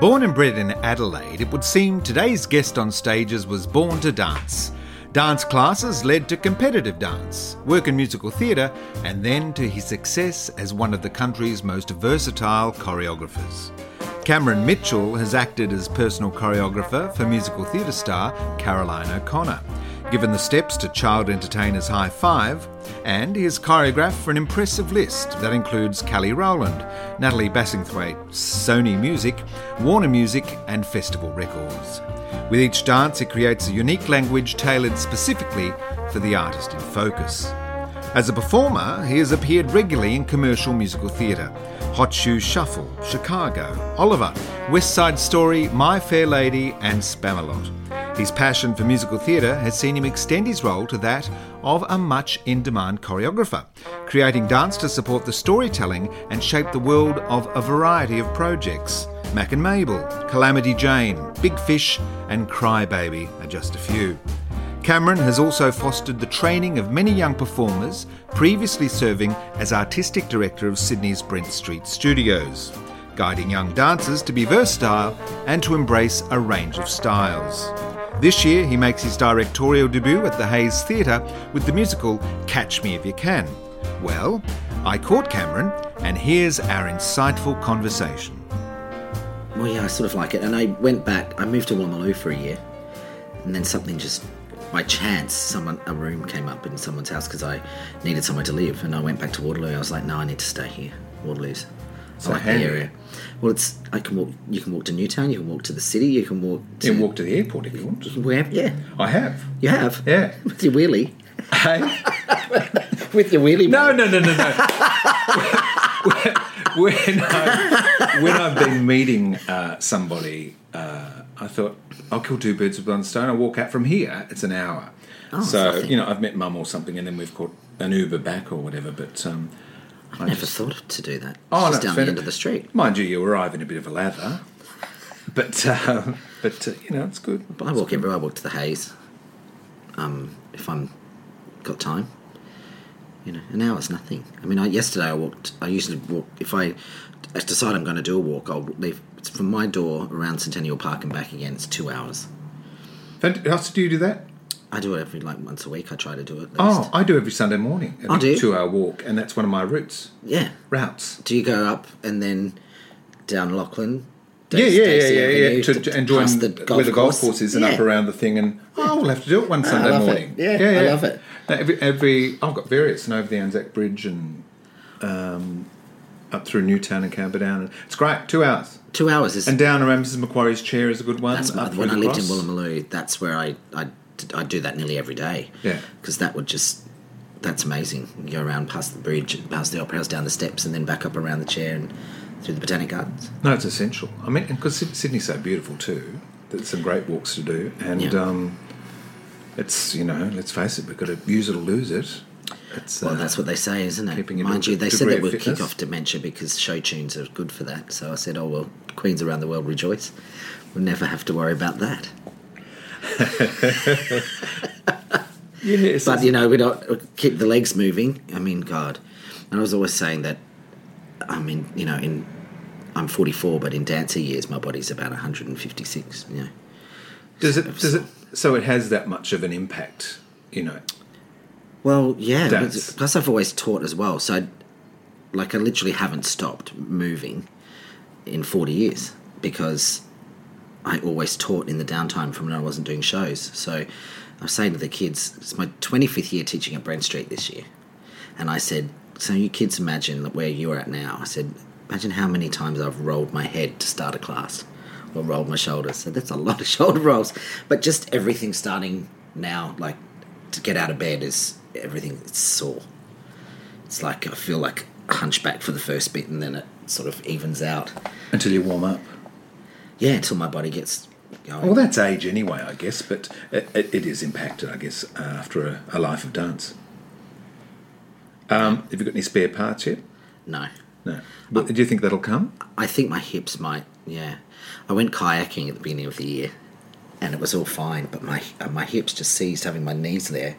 Born and bred in Adelaide, it would seem today's guest on stages was born to dance. Dance classes led to competitive dance, work in musical theatre, and then to his success as one of the country's most versatile choreographers. Cameron Mitchell has acted as personal choreographer for musical theatre star Caroline O'Connor, given the steps to child entertainers High Five, and he has choreographed for an impressive list that includes Kelly Rowland, Natalie Bassingthwaighte, Sony Music, Warner Music, and Festival Records. With each dance, he creates a unique language tailored specifically for the artist in focus. As a performer, he has appeared regularly in commercial musical theatre. Hot Shoes Shuffle, Chicago, Oliver, West Side Story, My Fair Lady, and Spamalot. His passion for musical theatre has seen him extend his role to that of a much in demand choreographer, creating dance to support the storytelling and shape the world of a variety of projects. Mack and Mabel, Calamity Jane, Big Fish, and Cry Baby are just a few. Cameron has also fostered the training of many young performers, previously serving as artistic director of Sydney's Brent Street Studios, guiding young dancers to be versatile and to embrace a range of styles. This year, he makes his directorial debut at the Hayes Theatre with the musical Catch Me If You Can. Well, I caught Cameron, and here's our insightful conversation. Well, yeah, I sort of like it. And I went back, I moved to Woolloomooloo for a year, and then something just, by chance, someone a room came up in someone's house because I needed somewhere to live. And I went back to Waterloo. I was like, no, I need to stay here. Waterloo's. So I like handy. the area. Well, it's I can walk. You can walk to Newtown. You can walk to the city. You can walk. To, You can walk to the airport if you want. Where? Yeah, I have. you have. Yeah. With your wheelie. Hey? With your wheelie. No, no, no, no, no. when, I, when I've been meeting uh, somebody, uh, I thought I'll kill two birds with one stone. I walk out from here; it's an hour. Oh, so you know, I've met mum or something, and then we've caught an Uber back or whatever. But um, I never thought to do that. Oh, just no, down the end of the street. mind you, you arrive in a bit of a lather. But uh, but uh, you know, it's good. But I walk everywhere. I walk to the Hayes. Um, if I'm got time. You know, an hour's nothing. I mean, I, yesterday I walked. I usually walk if I, I decide I'm going to do a walk. I'll leave. It's from my door around Centennial Park and back again. It's two hours. How do you do that? I do it every like once a week. I try to do it. Oh, I do every Sunday morning. Every Oh, do? Two-hour walk, and that's one of my routes. yeah. Routes. Do you go up and then down Lachlan? Yeah, yeah, yeah, Dacey yeah, yeah. Avenue To, to, and join past where the golf course is and Yeah. up around the thing, and oh, we'll have to do it one Sunday morning. Yeah, yeah. I love it. Now, every, every I've got various, and over the Anzac Bridge and um, up through Newtown and Camperdown. And it's great, two hours. Two hours is And down around Mrs Macquarie's chair is a good one. That's when I the lived in. Woolloomooloo. That's where I I I do that nearly every day. Yeah. because that would just that's amazing. You go around past the bridge, past the opera house, down the steps, and then back up around the chair and through the botanic gardens. No, it's essential. I mean, because Sydney's so beautiful too. There's some great walks to do, and Yeah. um, it's you know, let's face it, we've got to use it or lose it. It's Well, uh, that's what they say, isn't it? keeping Mind you, they said that of would kick off dementia because show tunes are good for that. So I said, oh well, Queens around the world rejoice. We'll never have to worry about that. yes, But you know, we don't keep the legs moving. I mean, God. And I was always saying that. I mean, you know, in I'm 44, but in dancer years, my body's about 156. You know, Does it? Does it? So it has that much of an impact, you know. well, yeah. Dance. Plus, I've always taught as well, so I, like I literally haven't stopped moving in 40 years because I always taught in the downtime from when I wasn't doing shows. So I was saying to the kids, it's my 25th year teaching at Brent Street this year. And I said, so you kids imagine where you're at now. I said, imagine how many times I've rolled my head to start a class or rolled my shoulders. So that's a lot of shoulder rolls. But just everything starting now, like to get out of bed is everything, it's sore. It's like I feel like a hunchback for the first bit and then it sort of evens out. Until you warm up. Yeah, until my body gets going. Well, that's age anyway, I guess, but it, it, is impacted, I guess, uh, after a, a life of dance. Um, have you got any spare parts yet? no. No. But do you think that'll come? I think my hips might. Yeah, I went kayaking at the beginning of the year, and it was all fine. But my uh, my hips just seized having my knees there.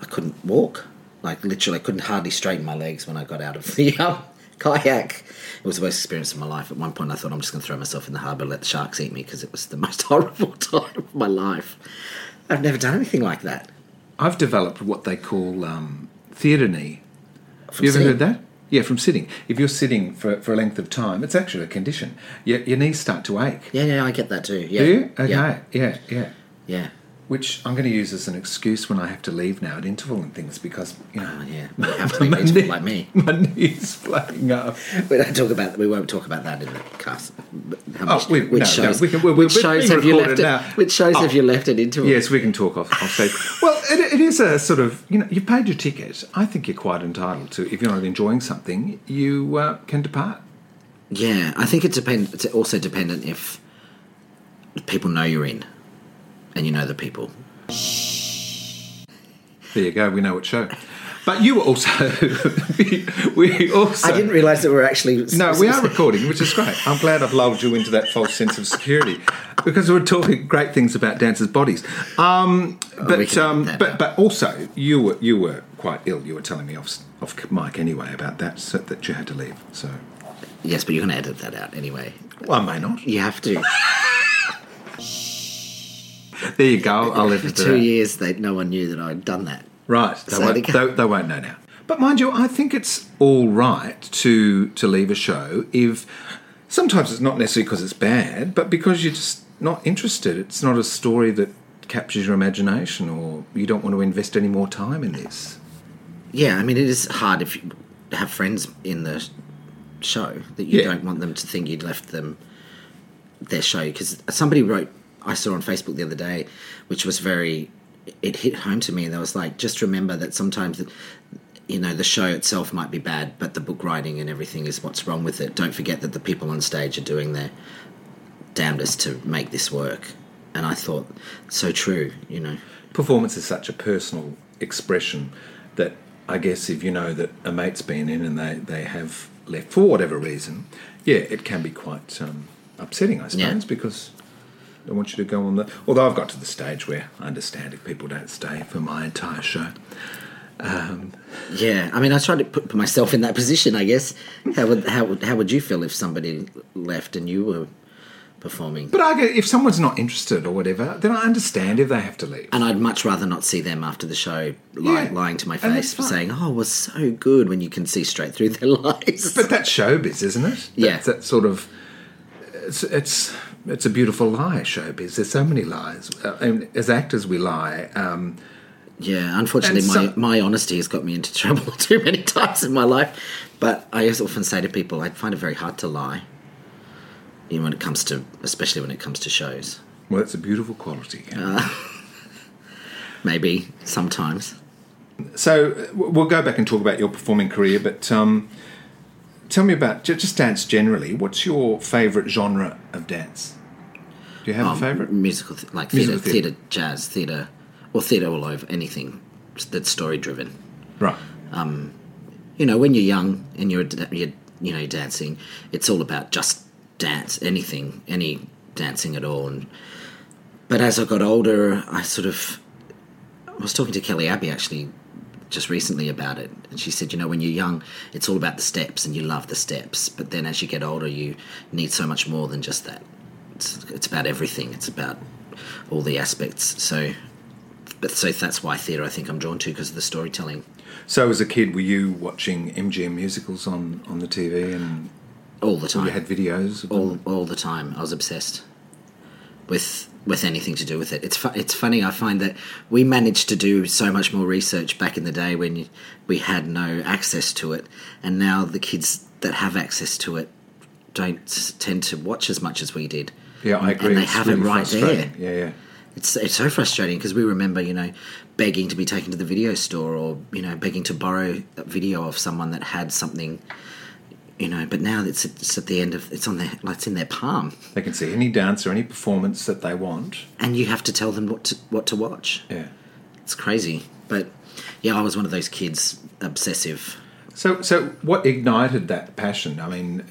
I couldn't walk. Like literally, I couldn't hardly straighten my legs when I got out of the um, kayak. It was the worst experience of my life. At one point, I thought I'm just going to throw myself in the harbour, and let the sharks eat me, because it was the most horrible time of my life. I've never done anything like that. I've developed what they call um, theatre knee. From you ever sitting. heard that? Yeah, from sitting. If you're sitting for, for a length of time, it's actually a condition. Your, your knees start to ache. Yeah, yeah, I get that too. Yeah. Do you? Okay. Yeah. Yeah, yeah. yeah. Which I'm going to use as an excuse when I have to leave now at interval and things because, you know, Oh, yeah. You have to be reasonable like me. my knees playing up. We don't talk about. We won't talk about that in the cast. But How Oh, we- which no, shows? no, we can- we're- which we're shows have you left? now. It, which shows Oh. have you left it into? Yes, we can talk off, off stage. Well, it, it is a sort of, you know, you paid your ticket. I think you're quite entitled to, if you're not enjoying something, you uh, can depart. Yeah, I think it depend. It's also dependent if people know you're in, and you know the people. There you go, we know what show. But you were also, we, we also. I didn't realise that we're actually. No, we are recording, which is great. I'm glad I've lulled you into that false sense of security because we're talking great things about dancers' bodies. Um, we but can um, but out. but also you were you were quite ill. You were telling me off off mic anyway about that, so that you had to leave. So Yes, but you're going to edit that out anyway. well, I may not. You have to. There you go. I'll leave For two that. yees, they, no one knew that I'd done that. Right. They, So won't, they they, they won't know now. But mind you, I think it's all right to to leave a show if sometimes it's not necessarily because it's bad, but because you're just not interested. It's not a story that captures your imagination, or you don't want to invest any more time in this. Yeah, I mean, it is hard if you have friends in the show that you Yeah. don't want them to think you'd left them their show. Because somebody wrote, I saw on Facebook the other day, which was very, it hit home to me. And they was like, just remember that sometimes, you know, the show itself might be bad, but the book writing and everything is what's wrong with it. Don't forget that the people on stage are doing their damnedest to make this work. And I thought, so true, you know. Performance is such a personal expression that I guess if you know that a mate's been in and they, they have left for whatever reason, yeah, it can be quite um, upsetting, I suppose, Yeah. because I want you to go on the. Although I've got to the stage where I understand if people don't stay for my entire show. Um, yeah, I mean, I tried to put, myself in that position. I guess how would how would how would you feel if somebody left and you were performing? But I get if someone's not interested or whatever, then I understand if they have to leave. And I'd much rather not see them after the show li- Yeah, lying to my face, saying, "Oh, it was so good," when you can see straight through their lies. But that's showbiz, isn't it? Yeah. That's that sort of. It's it's it's a beautiful lie, showbiz. There's so many lies. Uh, and as actors, we lie. Um, yeah, unfortunately, my some- my honesty has got me into trouble too many times in my life. But I often say to people, I find it very hard to lie. You know, when it comes to, especially when it comes to shows, well, that's a beautiful quality. maybe sometimes. So uh, we'll go back and talk about your performing career, but um, tell me about just dance generally. What's your favourite genre of dance? Do you have a um, favourite? musical, th- like theatre, theatre. jazz, theatre, or theatre all over, anything that's story driven. Right. Um, you know, when you're young and you're, you're you know dancing, it's all about just dance, anything, any dancing at all. And but as I got older, I sort of I was talking to Kelley Abbey actually just recently about it, and she said, you know, when you're young, it's all about the steps, and you love the steps. But then as you get older, you need so much more than just that. It's, it's about everything. It's about all the aspects. So, but so that's why theatre I think I'm drawn to because of the storytelling. So as a kid, were you watching MGM musicals on, on the TV and All the time. you had videos? All all the time. I was obsessed with with anything to do with it. It's fu- it's funny. I find that we managed to do so much more research back in the day when you, we had no access to it, and now the kids that have access to it don't tend to watch as much as we did. Yeah, I agree. And they It's have it really right there. Yeah, yeah. It's it's so frustrating because we remember, you know, begging to be taken to the video store or you know begging to borrow a video of someone that had something, you know. But now it's it's at the end of it's on their like it's in their palm, They can see any dance or any performance that they want. and you have to tell them what to what to watch. Yeah. It's crazy, but yeah, I was one of those kids, obsessive. So, so what ignited that passion? I mean,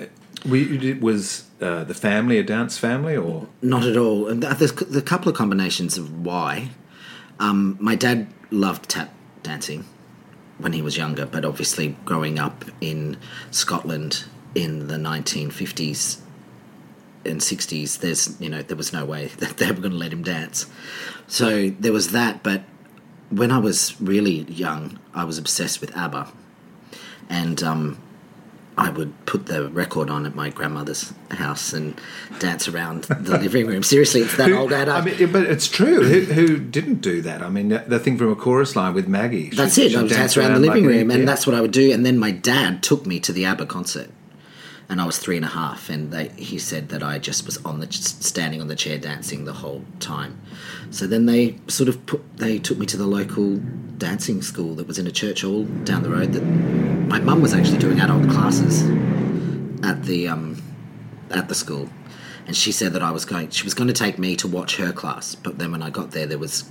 we, was uh, the family a dance family, or Not at all. There's the couple of combinations of why. Um, my dad loved tap dancing, when he was younger, but obviously growing up in Scotland in the 1950s and 60s, there's you know there was no way that they were going to let him dance. So there was that, but when I was really young, I was obsessed with ABBA, and um, I would put the record on at my grandmother's house and dance around the living room. Seriously, it's that Who- old adage. I mean, but it's true. Who, who didn't do that? I mean, the thing from a chorus line with Maggie. That's She- it. I would dance around the living like room, and yeah. that's what I would do. And then my dad took me to the ABBA concert, and I was three and a half, and they, he said that I just was on the standing on the chair dancing the whole time. So then they sort of put they took me to the local dancing school that was in a church hall down the road. That my mum was actually doing adult classes at the um, at the school, and she said that I was going. She was going to take me to watch her class, but then when I got there, there was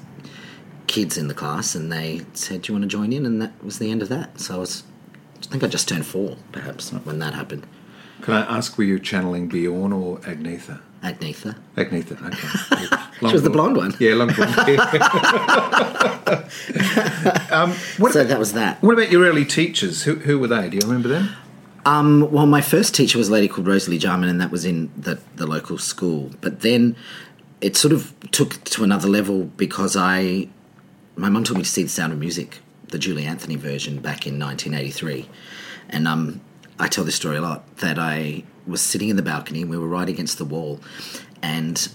kids in the class, and they said, "Do you want to join in?" And that was the end of that. So I was, I think I just turned four, perhaps, when that happened. Can I ask, were you channeling Bjorn or Agnetha? Agnetha. Agnetha, okay. She was the blonde one. Yeah, long blonde. um, what, So about, that was that. what about your early teachers? Who, who were they? Do you remember them? Um, well, my first teacher was a lady called Rosalie Jarman, and that was in the, the local school. But then it sort of took to another level because I, my mum took me to see The Sound of Music, the Julie Anthony version, back in 1983. And um, I tell this story a lot that I was sitting in the balcony, we were right against the wall, and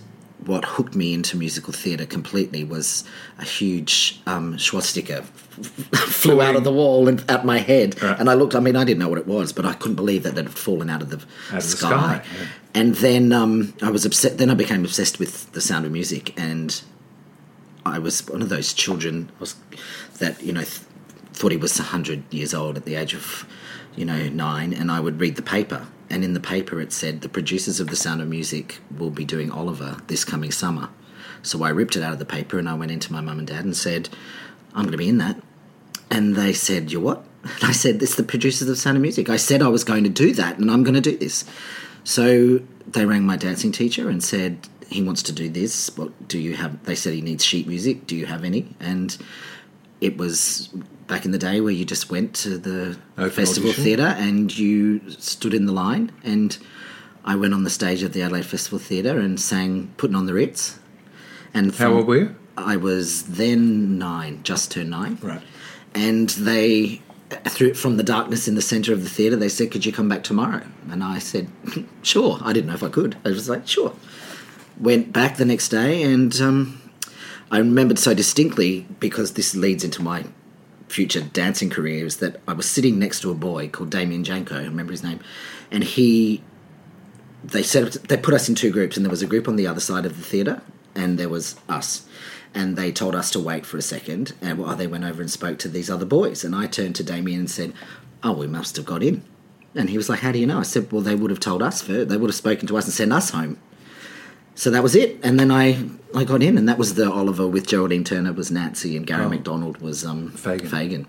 what hooked me into musical theatre completely was a huge um, swastika flew out of the wall and at my head, Right. and I looked. I mean, I didn't know what it was, but I couldn't believe that it had fallen out of the Out of the sky. sky, yeah. And then um, I was upset. Then I became obsessed with the sound of music, and I was one of those children was that you know th- thought he was hundred years old at the age of you know nine, and I would read the paper, and in the paper it said the producers of The Sound of Music will be doing Oliver this coming summer. So I ripped it out of the paper, and I went into my mum and dad and said, "I'm going to be in that." And they said, "You're what?" And I said, "It's the producers of Sound of Music." I said I was going to do that, and I'm going to do this. So they rang my dancing teacher and said he wants to do this. What do you have? They said he needs sheet music. Do you have any? And it was back in the day where you just went to the Open festival audition. theatre and you stood in the line. And I went on the stage of the Adelaide Festival Theatre and sang "Putting on the Ritz." And How old were you? I was then nine, just turned nine Right. and they through from the darkness in the center of the theater they said could you come back tomorrow and i said sure i didn't know if i could i was like sure went back the next day and um, i remembered so distinctly because this leads into my future dancing career is that i was sitting next to a boy called damien janko i remember his name and he they said they put us in two groups, and there was a group on the other side of the theatre, and there was us. And they told us to wait for a second, and while they went over and spoke to these other boys, and I turned to Damien and said, "Oh, we must have got in." And he was like, "How do you know?" I said, "Well, they would have told us first. They would have spoken to us and sent us home." So that was it, and then I I got in, and that was the Oliver with Geraldine Turner was Nancy, and Garry Oh. McDonald was um, Fagin. Fagin,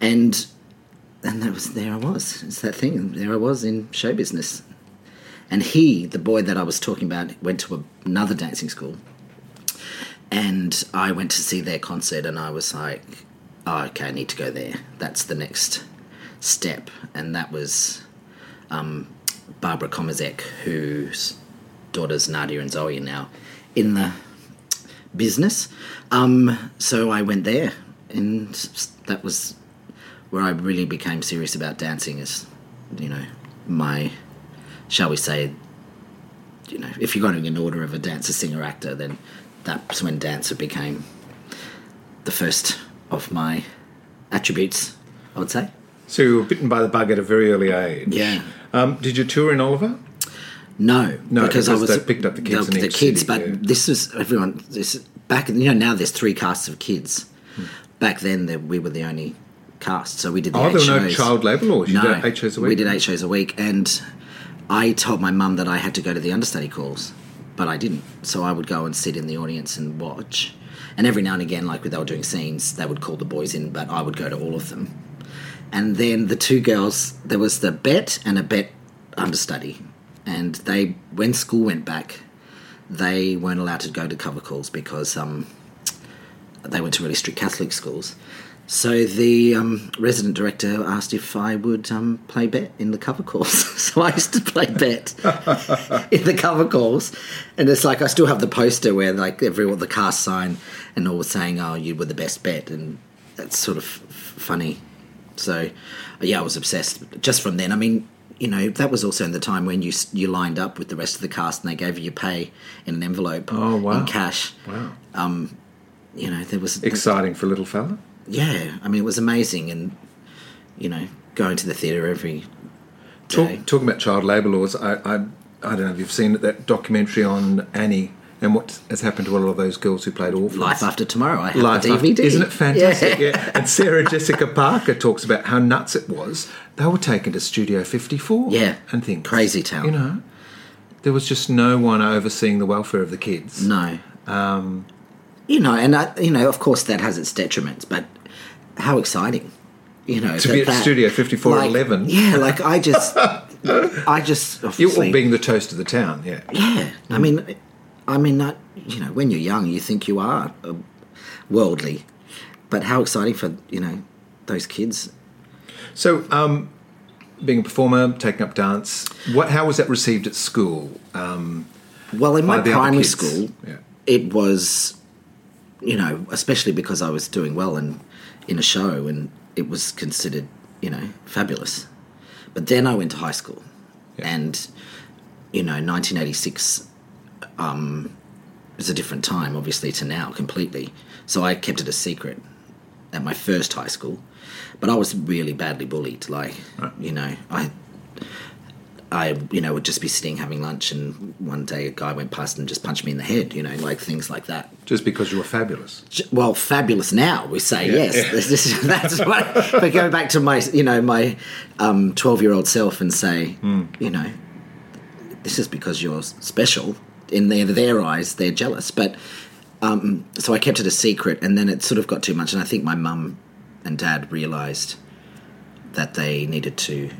and and that was there I was. It's that thing. There I was in show business. And he, the boy that I was talking about, went to another dancing school. And I went to see their concert, and I was like, oh, okay, I need to go there. That's the next step. And that was um, Barbara Komazek, whose daughters Nadia and Zoe are now in the business. Um, so I went there, and that was where I really became serious about dancing. Is you know my, shall we say, you know, if you're going in order of a dancer, singer, actor, then that's when dancer became the first of my attributes. I would say. So you were bitten by the bug at a very early age. Yeah. Um, did you tour in Oliver? No, No, because I was they picked up the kids the, the kids, city, but yeah. this was everyone. This back, you know, now there's three casts of kids. Hmm. Back then, there, we were the only cast, so we did the Oh, there were no child labour laws. You no, did eight shows a week. We did eight shows a week, and I told my mum that I had to go to the understudy calls, but I didn't. So I would go and sit in the audience and watch. And every now and again, like when they were doing scenes, they would call the boys in, but I would go to all of them. And then the two girls, there was the Bet and a Bet understudy. And they, when school went back, they weren't allowed to go to cover calls because um, they went to really strict Catholic schools. So the um, resident director asked if I would um, play Bet in the cover calls. so I used to play Bet in the cover calls, and it's like I still have the poster where like everyone the cast sign and all was saying, "Oh, you were the best Bet," and that's sort of f- funny. So yeah, I was obsessed just from then. I mean. You know that was also in the time when you you lined up with the rest of the cast and they gave you your pay in an envelope Oh, wow. in cash. Wow. Um, you know there was Exciting for a little fella. yeah, I mean, it was amazing, and you know, going to the theatre every Talk, talking about child labour laws, I, I, I don't know if you've seen that documentary on Annie and what has happened to a lot of those girls who played orphans. Life After Tomorrow. I have Life the After- DVD. Isn't it fantastic? Yeah. Yeah. And Sarah Jessica Parker talks about how nuts it was. They were taken to Studio 54. Yeah. And things. Crazy town. You know, there was just no one overseeing the welfare of the kids. No. Um, You know, and I, you know, of course, that has its detriments, but how exciting! You know, To that- be at that- Studio 54 at like, 11. Yeah, like I just, I just you all being the toast of the town, yeah. yeah. I mean, I mean, that you know, when you're young, you think you are uh, worldly, but how exciting for you know those kids So, um, being a performer, taking up dance, what? How was that received at school? Um, Well, in my primary school, Yeah. it was, you know, especially because I was doing well and in a show, and it was considered, you know, fabulous. But then I went to high school, Yeah. and you know, 1986 um, was a different time, obviously, to now completely. So I kept it a secret at my first high school, but I was really badly bullied. Like, you know, I I, you know, would just be sitting having lunch, and one day a guy went past and just punched me in the head. You know, like things like that. just because you were fabulous. Well, fabulous now we say Yeah, yes. yeah. This is, that's what. But go back to my, you know, my twelve-year-old self and say, Hmm. you know, this is because you're special. In their their eyes, they're jealous. But um, so I kept it a secret, and then it sort of got too much. And I think my mum and dad realised that they needed to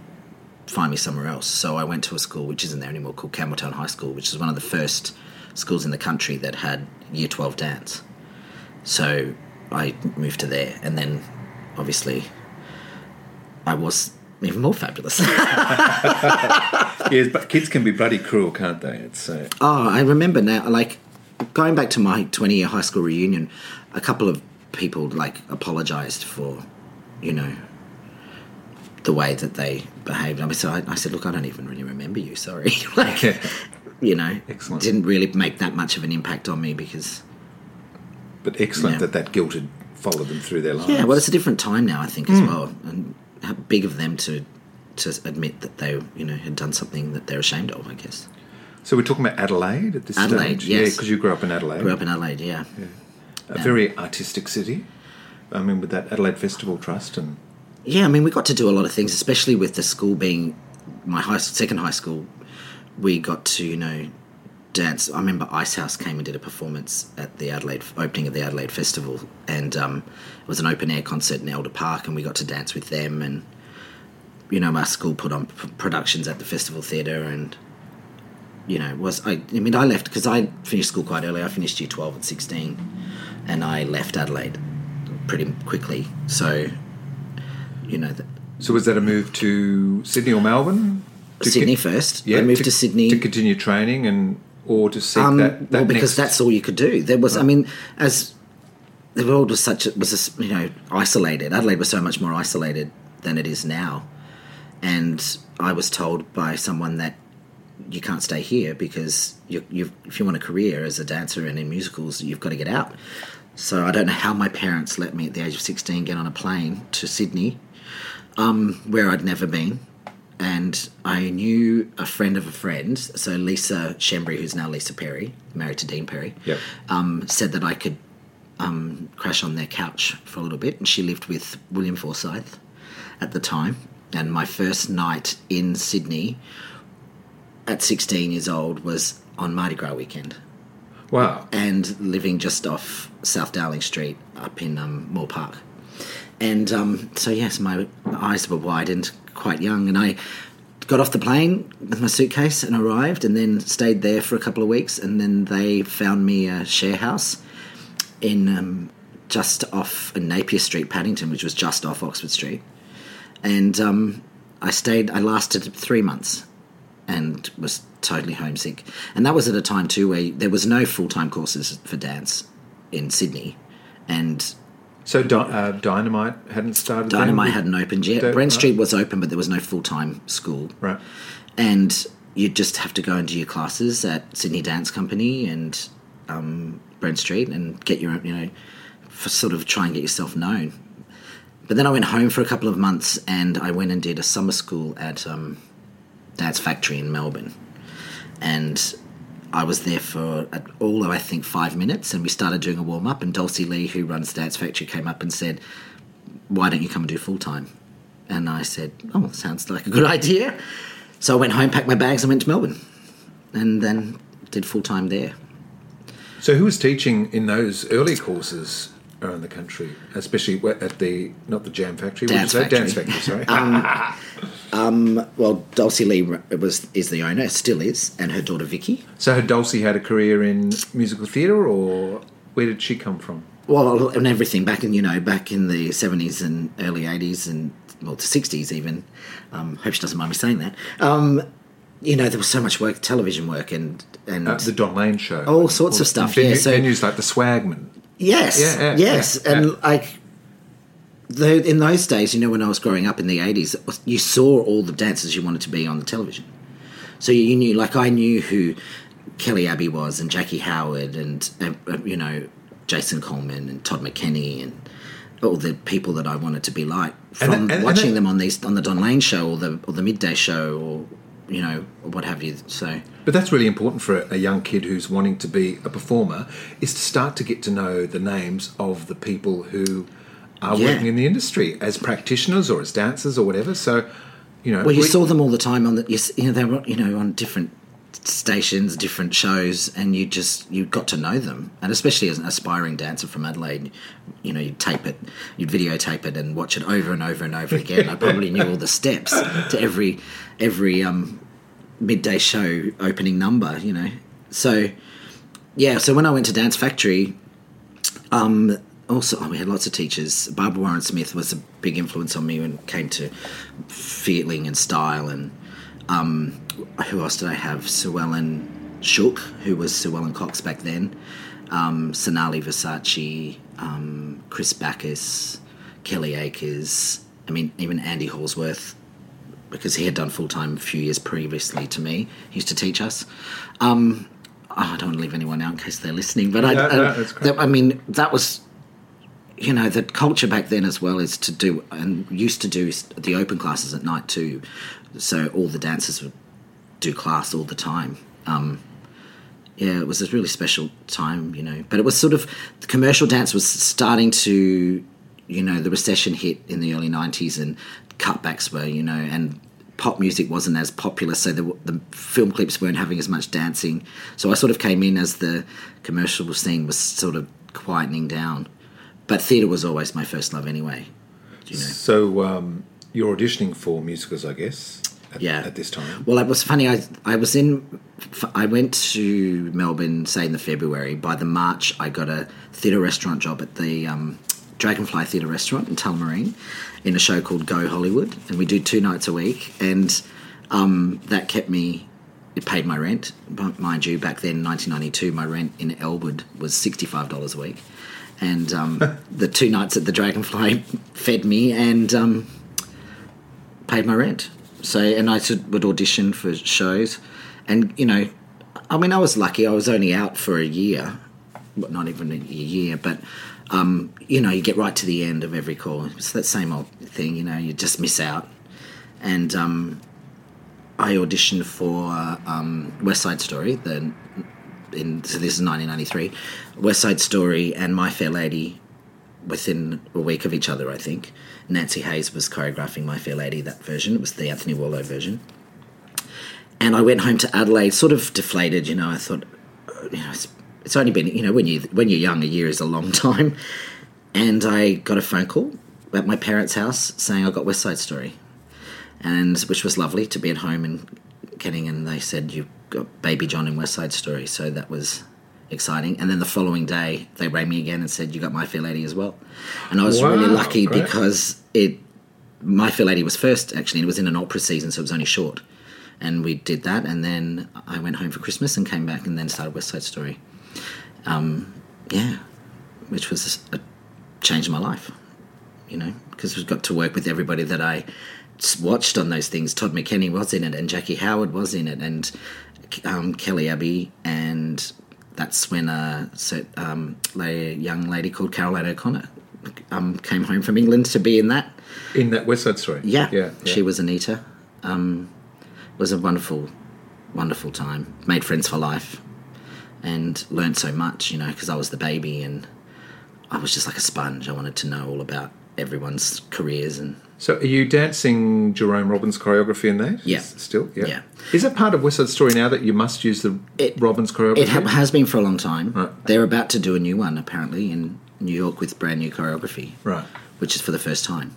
find me somewhere else. So I went to a school which isn't there anymore called Campbelltown High School, which is one of the first schools in the country that had Year Twelve dance. So I moved to there, and then obviously I was even more fabulous. yes, but kids can be bloody cruel, can't they? It's uh, Oh, I remember now. Like going back to my twenty-year high school reunion, a couple of people like apologized for, you know, the way that they behaved. I mean, so I, I said, "Look, I don't even really remember you. Sorry." like, Yeah. you know, Excellent. didn't really make that much of an impact on me because but excellent Yeah. that that guilt had followed them through their lives. yeah, well, it's a different time now, I think, as well, and big of them to to admit that they, you know, had done something that they're ashamed of. I guess. so we're talking about Adelaide at this Adelaide, stage, yeah, because you grew up in Adelaide, Grew up in Adelaide, yeah. a very artistic city. I mean, with that Adelaide Festival Trust and Yeah, I mean, we got to do a lot of things, especially with the school being my high second high school. We got to, you know, dance. I remember Ice House came and did a performance at the Adelaide opening of the Adelaide Festival, and um, it was an open air concert in Elder Park, and we got to dance with them. And you know, my school put on p- productions at the festival theatre, and you know, was I? I mean, I left because I finished school quite early. I finished year twelve at sixteen, and I left Adelaide pretty quickly. So, you know, that so was that a move to Sydney or Melbourne? To Sydney con- first. I moved to, Sydney. to continue training and or to seek um, that, that well, because next- that's all you could do. There was, I mean, as the world was such, was you know isolated. Adelaide was so much more isolated than it is now, and I was told by someone that you can't stay here because you, you, if you want a career as a dancer and in musicals, you've got to get out. So I don't know how my parents let me at the age of sixteen get on a plane to Sydney, um, where I'd never been. And I knew a friend of a friend, so Lisa Shembry, who's now Lisa Perry, married to Dean Perry, Yep. um, said that I could um, crash on their couch for a little bit. And she lived with William Forsyth at the time. And my first night in Sydney at 16 years old was on Mardi Gras weekend wow. and living just off South Dowling Street up in um, Moore Park. And um, so, yes, my eyes were widened quite young, and I got off the plane with my suitcase and arrived, and then stayed there for a couple of weeks, and then they found me a share house in um, just off Napier Street, Paddington, which was just off Oxford Street. And um, I stayed, I lasted three months and was totally homesick. And that was at a time too where there was no full time courses for dance in Sydney. And So uh, Dynamite hadn't started. then? Dynamite hadn't opened yet. Don't- Brent. Street was open, but there was no full time school. Right. and you'd just have to go into your classes at Sydney Dance Company and um, Brent Street and get your own, you know, for sort of try and get yourself known. But then I went home for a couple of months and I went and did a summer school at um, Dance Factory in Melbourne. And I was there for all of, I think, five minutes and we started doing a warm up. And Dulcie Lee, who runs Dance Factory, came up and said, Why don't you come and do full time? And I said, Oh, sounds like a good idea. So I went home, packed my bags, and went to Melbourne, and then did full time there. So who was teaching in those early courses around the country, especially at the not the Jam Factory, Dance say? Dance Factory. Factory. Sorry. Well, Dulcie Lee was is the owner, still is, and her daughter Vicky. so Dulcie had a career in musical theatre, or where did she come from? Well, and everything back in you know back in the seventies and early eighties and well the sixties even. Um, hope she doesn't mind me saying that. Um, you know there was so much work, television work, and and Uh, the Don Lane show. All sorts of stuff, yeah, so- venues like the Swagman. Yes, Yeah, yeah, yes, yeah, and like the, in those days, you know, when I was growing up in the eighties, you saw all the dancers you wanted to be on the television. So you knew, like, I knew who Kelley Abbey was, and Jackie Howard, and uh, uh, you know, Jason Coleman, and Todd McKenney, and all the people that I wanted to be like from And- and- and watching that- them on these on the Don Lane show or the or the midday show or you know what have you. So But that's really important for a, young kid who's wanting to be a performer, is to start to get to know the names of the people who are Yeah. working in the industry as practitioners or as dancers or whatever. So, you know, Well, you we- saw them all the time on the, you, you know, they were, you know, on different stations, different shows, and you just you got to know them, and especially as an aspiring dancer from Adelaide, you know, you'd tape it, you'd videotape it, and watch it over and over and over again. I probably knew all the steps to every every um, midday show opening number, you know. So yeah, so when I went to Dance Factory, um, also oh, we had lots of teachers. Barbara Warren Smith was a big influence on me when it came to feeling and style, and um, who else did I have? Sue Ellen Shook, who was Sue Ellen Cox back then. Um, Sonali Versace, um, Chris Backus, Kelly Aykers. I mean, even Andy Hallsworth, because he had done full time a few years previously to me. He used to teach us. Um, oh, I don't want to leave anyone out in case they're listening, but I, No, I, no, that's that- I mean, that was, you know, the culture back then as well is to do and used to do the open classes at night too. So all the dancers would do class all the time. Um, yeah, it was a really special time, you know. But it was sort of the commercial dance was starting to, you know, the recession hit in the early '90s, and cutbacks were, you know, and pop music wasn't as popular, so the, the film clips weren't having as much dancing. So I sort of came in as the commercial scene was sort of quietening down. But theatre was always my first love, anyway. You know. So um, you're auditioning for musicals, I guess. At, Yeah. At this time. Well, it was funny. I I was in. I went to Melbourne, say in the February. By the March, I got a theatre restaurant job at the um, Dragonfly Theatre Restaurant in Tullamarine, in a show called Go Hollywood, and we do two nights a week, and um, that kept me. It paid my rent, mind you. Back then, 1992, my rent in Elwood was sixty-five dollars a week, and um, the two nights at the Dragonfly fed me and. Um, paid my rent. So, and I would audition for shows, and you know, I mean, I was lucky. I was only out for a year, well, not even a year, but um, you know, you get right to the end of every call. It's that same old thing, you know. You just miss out, and um, I auditioned for um, West Side Story. The in so this is 1993, West Side Story and My Fair Lady within a week of each other, I think. Nancy Hayes was choreographing My Fair Lady, that version. It was the Anthony Warlow version. And I went home to Adelaide, sort of deflated, you know. I thought, uh, you know, it's, it's only been, you know, when, you, when you're young, a year is a long time. And I got a phone call at my parents' house saying I got West Side Story. And which was lovely to be at home in Kenning, and they said, You've got Baby John in West Side Story. So that was exciting. And then the following day, they rang me again and said, "You got My Fair Lady as well." And I was Wow, really lucky great. because it My Fair Lady was first actually. and It was in an opera season, so it was only short. And we did that, and then I went home for Christmas and came back, and then started West Side Story. Um, yeah, which was a change in my life, you know, because we got to work with everybody that I watched on those things. Todd McKenney was in it, and Jackie Howard was in it, and um, Kelley Abbey, and that's when a cer- um, young lady called Caroline O'Connor um, came home from England to be in that. In that West Side Story. Yeah, Yeah. she was Anita. Um, it was a wonderful, wonderful time. Made friends for life, and learned so much. You know, because I was the baby, and I was just like a sponge. I wanted to know all about everyone's careers, and So are you dancing Jerome Robbins choreography in that? Yeah. Still? Yeah. Yeah. Is it part of West Side Story now that you must use the It- Robbins choreography? it ha- has been for a long time. Right. They're about to do a new one apparently in New York with brand new choreography. Right. which is for the first time.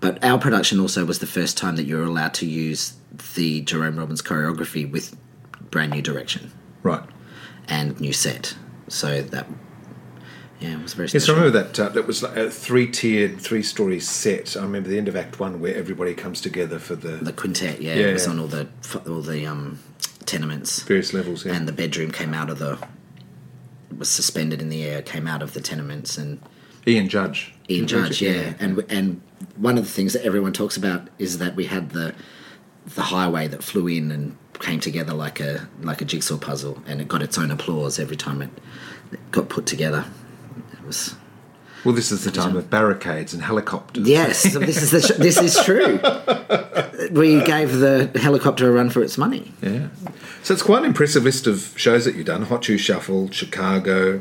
But our production also was the first time that you were allowed to use the Jerome Robbins choreography with brand new direction Right. and new set. So that, yeah, it was very Yes, I remember that. Uh, that was like a three-tiered, three-story set. I remember the end of Act One where everybody comes together for the, the quintet, yeah, Yeah, it was yeah. on all the all the um, tenements, various levels. Yeah. and the bedroom came out of the was suspended in the air, came out of the tenements, and Ian Judge. Ian Judge, yeah. And and one of the things that everyone talks about is that we had the the highway that flew in and came together like a like a jigsaw puzzle, and it got its own applause every time it, it got put together. Well, this is the time of barricades and helicopters. yes, this is sh- this is true. We gave the helicopter a run for its money. Yeah. So it's quite an impressive list of shows that you've done: Hot Shoe Shuffle, Chicago,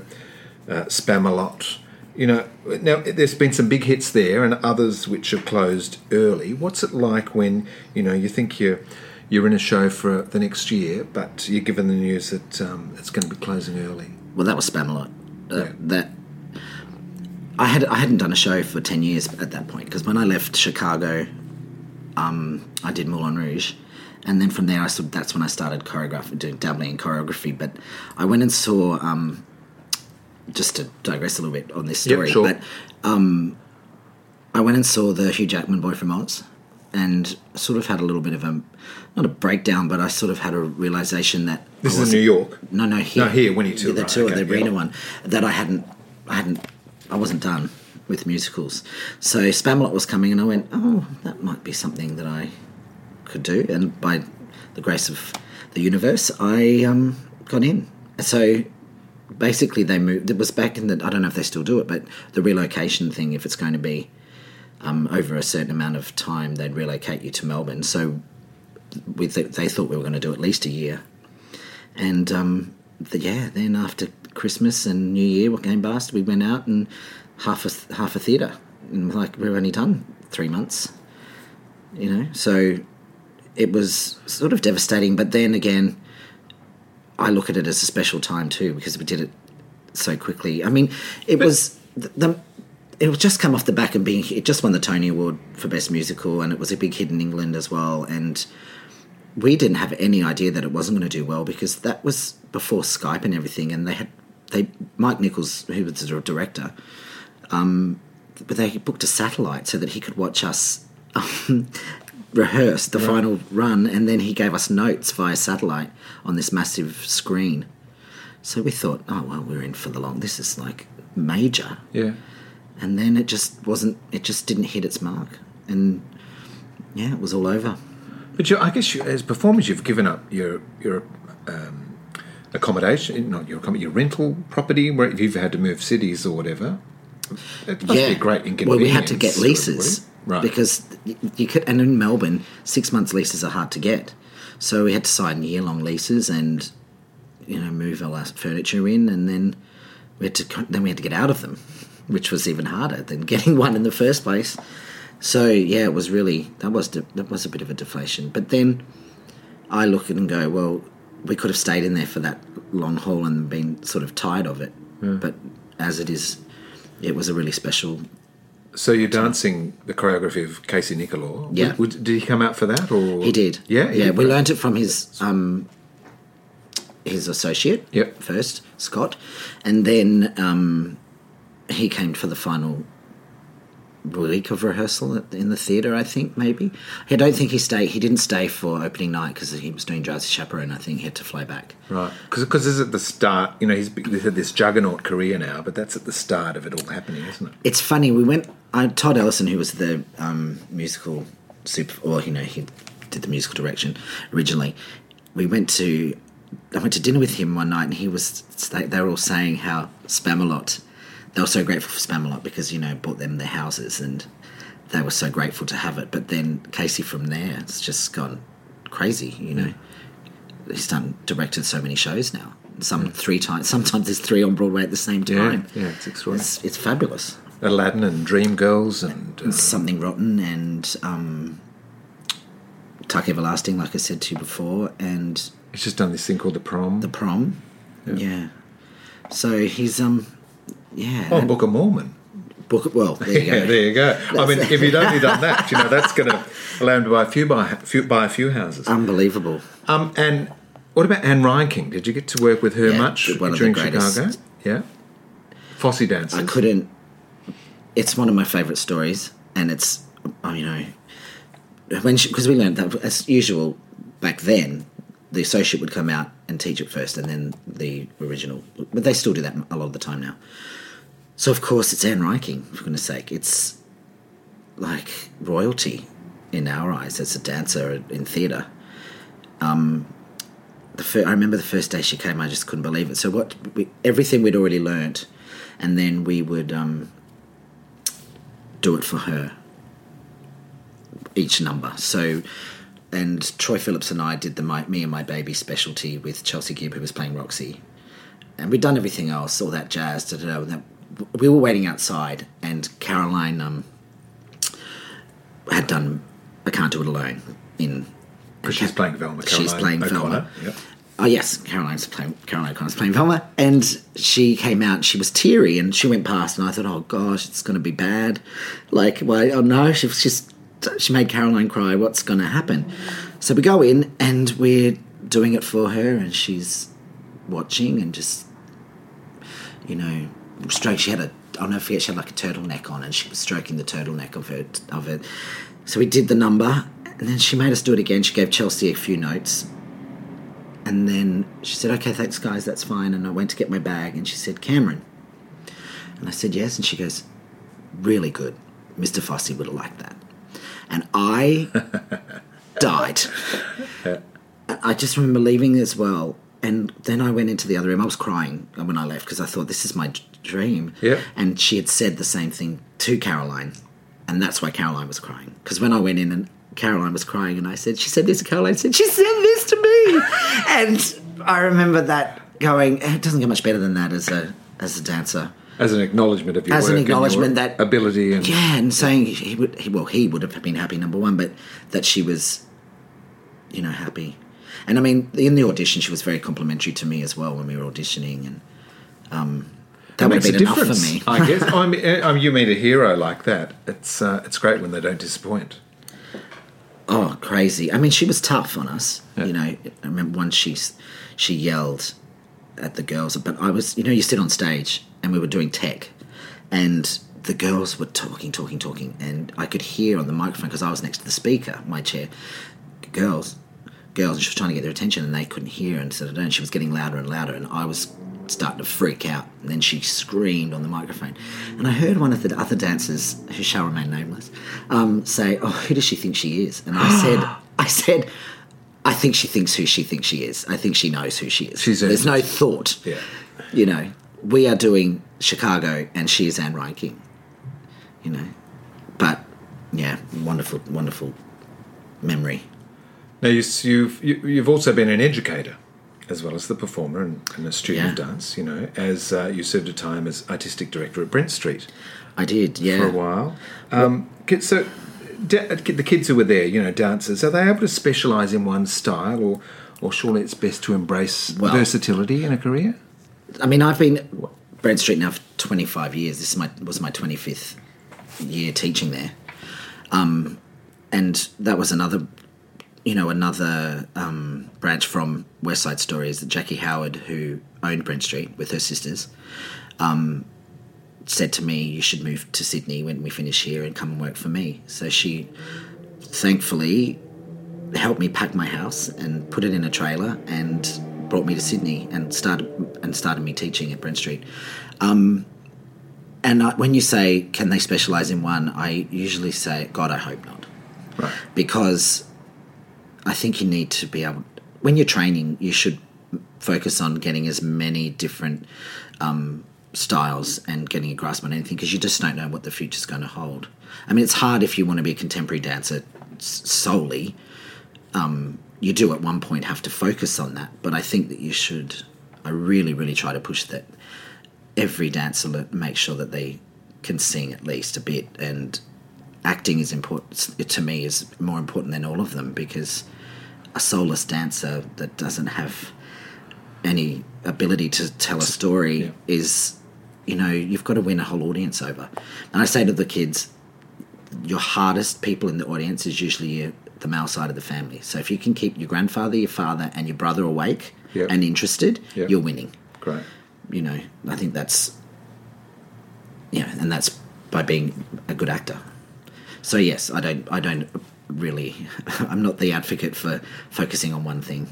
uh, Spamalot. You know, now there's been some big hits there, and others which have closed early. What's it like when you know you think you're you're in a show for the next year, but you're given the news that um, it's going to be closing early? Well, that was Spamalot. Uh, Yeah. That I had I hadn't done a show for ten years at that point because when I left Chicago, um, I did Moulin Rouge, and then from there I sort that's when I started choreography, doing dabbling in choreography. But I went and saw. Um, just to digress a little bit on this Yep, story, sure. but um, I went and saw the Hugh Jackman Boy from Oz, and sort of had a little bit of a not a breakdown, but I sort of had a realization that This is in New York. no, no, here. No, here, when you tour, the right, tour, okay, the arena yeah. one. That I hadn't, I hadn't, I wasn't done with musicals. So Spamalot was coming, and I went, oh, that might be something that I could do. And by the grace of the universe, I um, got in. So basically, they moved. It was back in the. I don't know if they still do it, but the relocation thing. If it's going to be um, over a certain amount of time, they'd relocate you to Melbourne. So we th- they thought we were going to do at least a year. And um, the, yeah, then after Christmas and New Year came past, we went out and half a th- half a theatre, and like we've only done three months, you know. So it was sort of devastating, but then again, I look at it as a special time too because we did it so quickly. I mean, it was the. the it was just come off the back of being. It just won the Tony Award for Best Musical, and it was a big hit in England as well. And we didn't have any idea that it wasn't going to do well because that was before Skype and everything, and they had they Mike Nichols, who was the director, um, but they booked a satellite so that he could watch us um, rehearse the final run, and then he gave us notes via satellite on this massive screen. So we thought, oh well, we're in for the long. This is like major Yeah. and then it just wasn't it just didn't hit its mark and yeah it was all over But you, I guess you, as performers, you've given up your your um, accommodation, not your your rental property, where if you've had to move cities or whatever. It must be a great inconvenience. well we had to get leases right? because you could and in melbourne six months leases are hard to get so we had to sign year long leases and you know move all our furniture in and then we had to then we had to get out of them which was even harder than getting one in the first place so yeah it was really that was de- that was a bit of a deflation but then I look at it and go, well, we could have stayed in there for that long haul and been sort of tired of it. But as it is, it was a really special. so you're dancing the choreography of Casey Nicholaw. Yeah. Would, did he come out for that, or He did. Yeah, yeah. We learnt it from his um, his associate Yep. first, Scott, and then um, he came for the final week of rehearsal at, in the theatre. I think maybe. I don't think he stayed. He didn't stay for opening night because he was doing Drowsy Chaperone. I think he had to fly back. Right, because this is at the start. You know, he's, he's had this juggernaut career now, but that's at the start of it all happening, isn't it? It's funny. We went. I, Todd Ellison, who was the um, musical super, or you know, he did the musical direction originally. We went to. I went to dinner with him one night, and he was. They, they were all saying how Spamalot. They were so grateful for Spamalot because you know bought them their houses, and they were so grateful to have it. But then Casey from there, it's just gone crazy. You know, he's done directed so many shows now. Some three times. Sometimes there's three on Broadway at the same time. yeah, it's extraordinary. It's, it's fabulous. Aladdin and Dreamgirls and uh, Something Rotten and um, Tuck Everlasting, like I said to you before, and he's just done this thing called the Prom. The Prom. Yeah. So he's um, yeah. oh, and Book of Mormon. book. of, Well, there you Yeah, go. there you go. I mean, if you'd only done that, you know, that's going to allow him to buy a few buy, few, buy a few houses. Unbelievable. Um, and what about Anne Reinking? Did you get to work with her Yeah, much one of the during. Chicago? Yeah. Fosse dancers. I couldn't. It's one of my favourite stories, and it's you know when because we learned that as usual back then, the associate would come out and teach it first, and then the original. But they still do that a lot of the time now. So of course it's Anne Reinking, for goodness sake. It's like royalty in our eyes as a dancer in theatre. Um, the fir- I remember the first day she came, I just couldn't believe it. So what we, everything we'd already learnt, and then we would um, do it for her. Each number. So, and Troy Phillips and I did the my, me and my baby specialty with Chelsea Gibb, who was playing Roxy, and we'd done everything else, all that jazz. Da, da, da, we were waiting outside, and Caroline um, had done "I Can't Do It Alone" in. Because she's playing Velma. She's playing O'Connor. Velma. Yep. Oh yes, Caroline's playing Caroline O'Connor's playing Velma, and she came out. She was teary, and she went past, and I thought, oh gosh, it's going to be bad. Like, well, oh no, she just she made Caroline cry. What's going to happen? So we go in, and we're doing it for her, and she's watching, and just you know, stroke. She had a I'll never forget. She had like a turtleneck on, and she was stroking the turtleneck of her of it. So we did the number, and then she made us do it again. She gave Chelsea a few notes, and then she said, "Okay, thanks, guys. That's fine." And I went to get my bag, and she said, "Cameron," and I said, "Yes." And she goes, "Really good. Mr. Fosse would have liked that." And I died. I just remember leaving as well, and then I went into the other room. I was crying when I left because I thought this is my d- dream. Yeah. And she had said the same thing to Caroline, and that's why Caroline was crying. Because when I went in and Caroline was crying, and I said, "She said this." Caroline said, "She said this to me," and I remember that going. "Eh, It doesn't get much better than that as a as a dancer. As an acknowledgement of your As an acknowledgement that- ability and Yeah, and saying he would, he, well, he would have been happy number one, but that she was, you know, happy. And I mean, in the audition, she was very complimentary to me as well when we were auditioning, and um, that, would have makes been a enough for me. I guess. I mean, I mean, you meet a hero like that. It's uh, it's great when they don't disappoint. oh, crazy! I mean, she was tough on us. Yeah. You know, I remember once she she yelled at the girls, but I was, you know, you sit on stage and we were doing tech, and the girls were talking, talking, talking, and I could hear on the microphone because I was next to the speaker, my chair, girls, girls, and she was trying to get their attention, and they couldn't hear, and so and she was getting louder and louder, and I was starting to freak out, and then she screamed on the microphone, and I heard one of the other dancers, who shall remain nameless, um, say, "Oh, who does she think she is?" And I said, I said. I think she thinks who she thinks she is. I think she knows who she is. She's There's no thought. Yeah. You know, we are doing Chicago, and she is Anne Reinking. You know, but yeah, wonderful, wonderful memory. Now you, you've you, you've also been an educator as well as the performer and, and a student of dance. You know, as uh, you served a time as artistic director at Brent Street I did, yeah. for a while. Um, ki- so da- the kids who were there, you know, dancers, are they able to specialise in one style, or or surely it's best to embrace Well- versatility in a career? I mean, I've been Brent Street now for 25 years. This is my was my 25th year teaching there, um, and that was another. You know, another um, branch from West Side Story is that Jackie Howard, who owned Brent Street with her sisters, um, said to me, "You should move to Sydney when we finish here and come and work for me." So she, thankfully, helped me pack my house and put it in a trailer and brought me to Sydney and started and started me teaching at Brent Street. Um, and I, when you say, "Can they specialize in one?" I usually say, "God, I hope not." Right. because I think you need to be able. When you're training, you should focus on getting as many different um, styles and getting a grasp on anything because you just don't know what the future's going to hold. I mean, it's hard if you want to be a contemporary dancer solely. Um, you do at one point have to focus on that, but I think that you should. I really, really try to push that every dancer make sure that they can sing at least a bit and acting is important to me is more important than all of them because a soulless dancer that doesn't have any ability to tell a story Yeah. is you know you've got to win a whole audience over and i say to the kids your hardest people in the audience is usually your, the male side of the family so if you can keep your grandfather your father and your brother awake Yep. and interested Yep. you're winning Great. you know i think that's yeah and that's by being a good actor so yes i don't i don't really i'm not the advocate for focusing on one thing.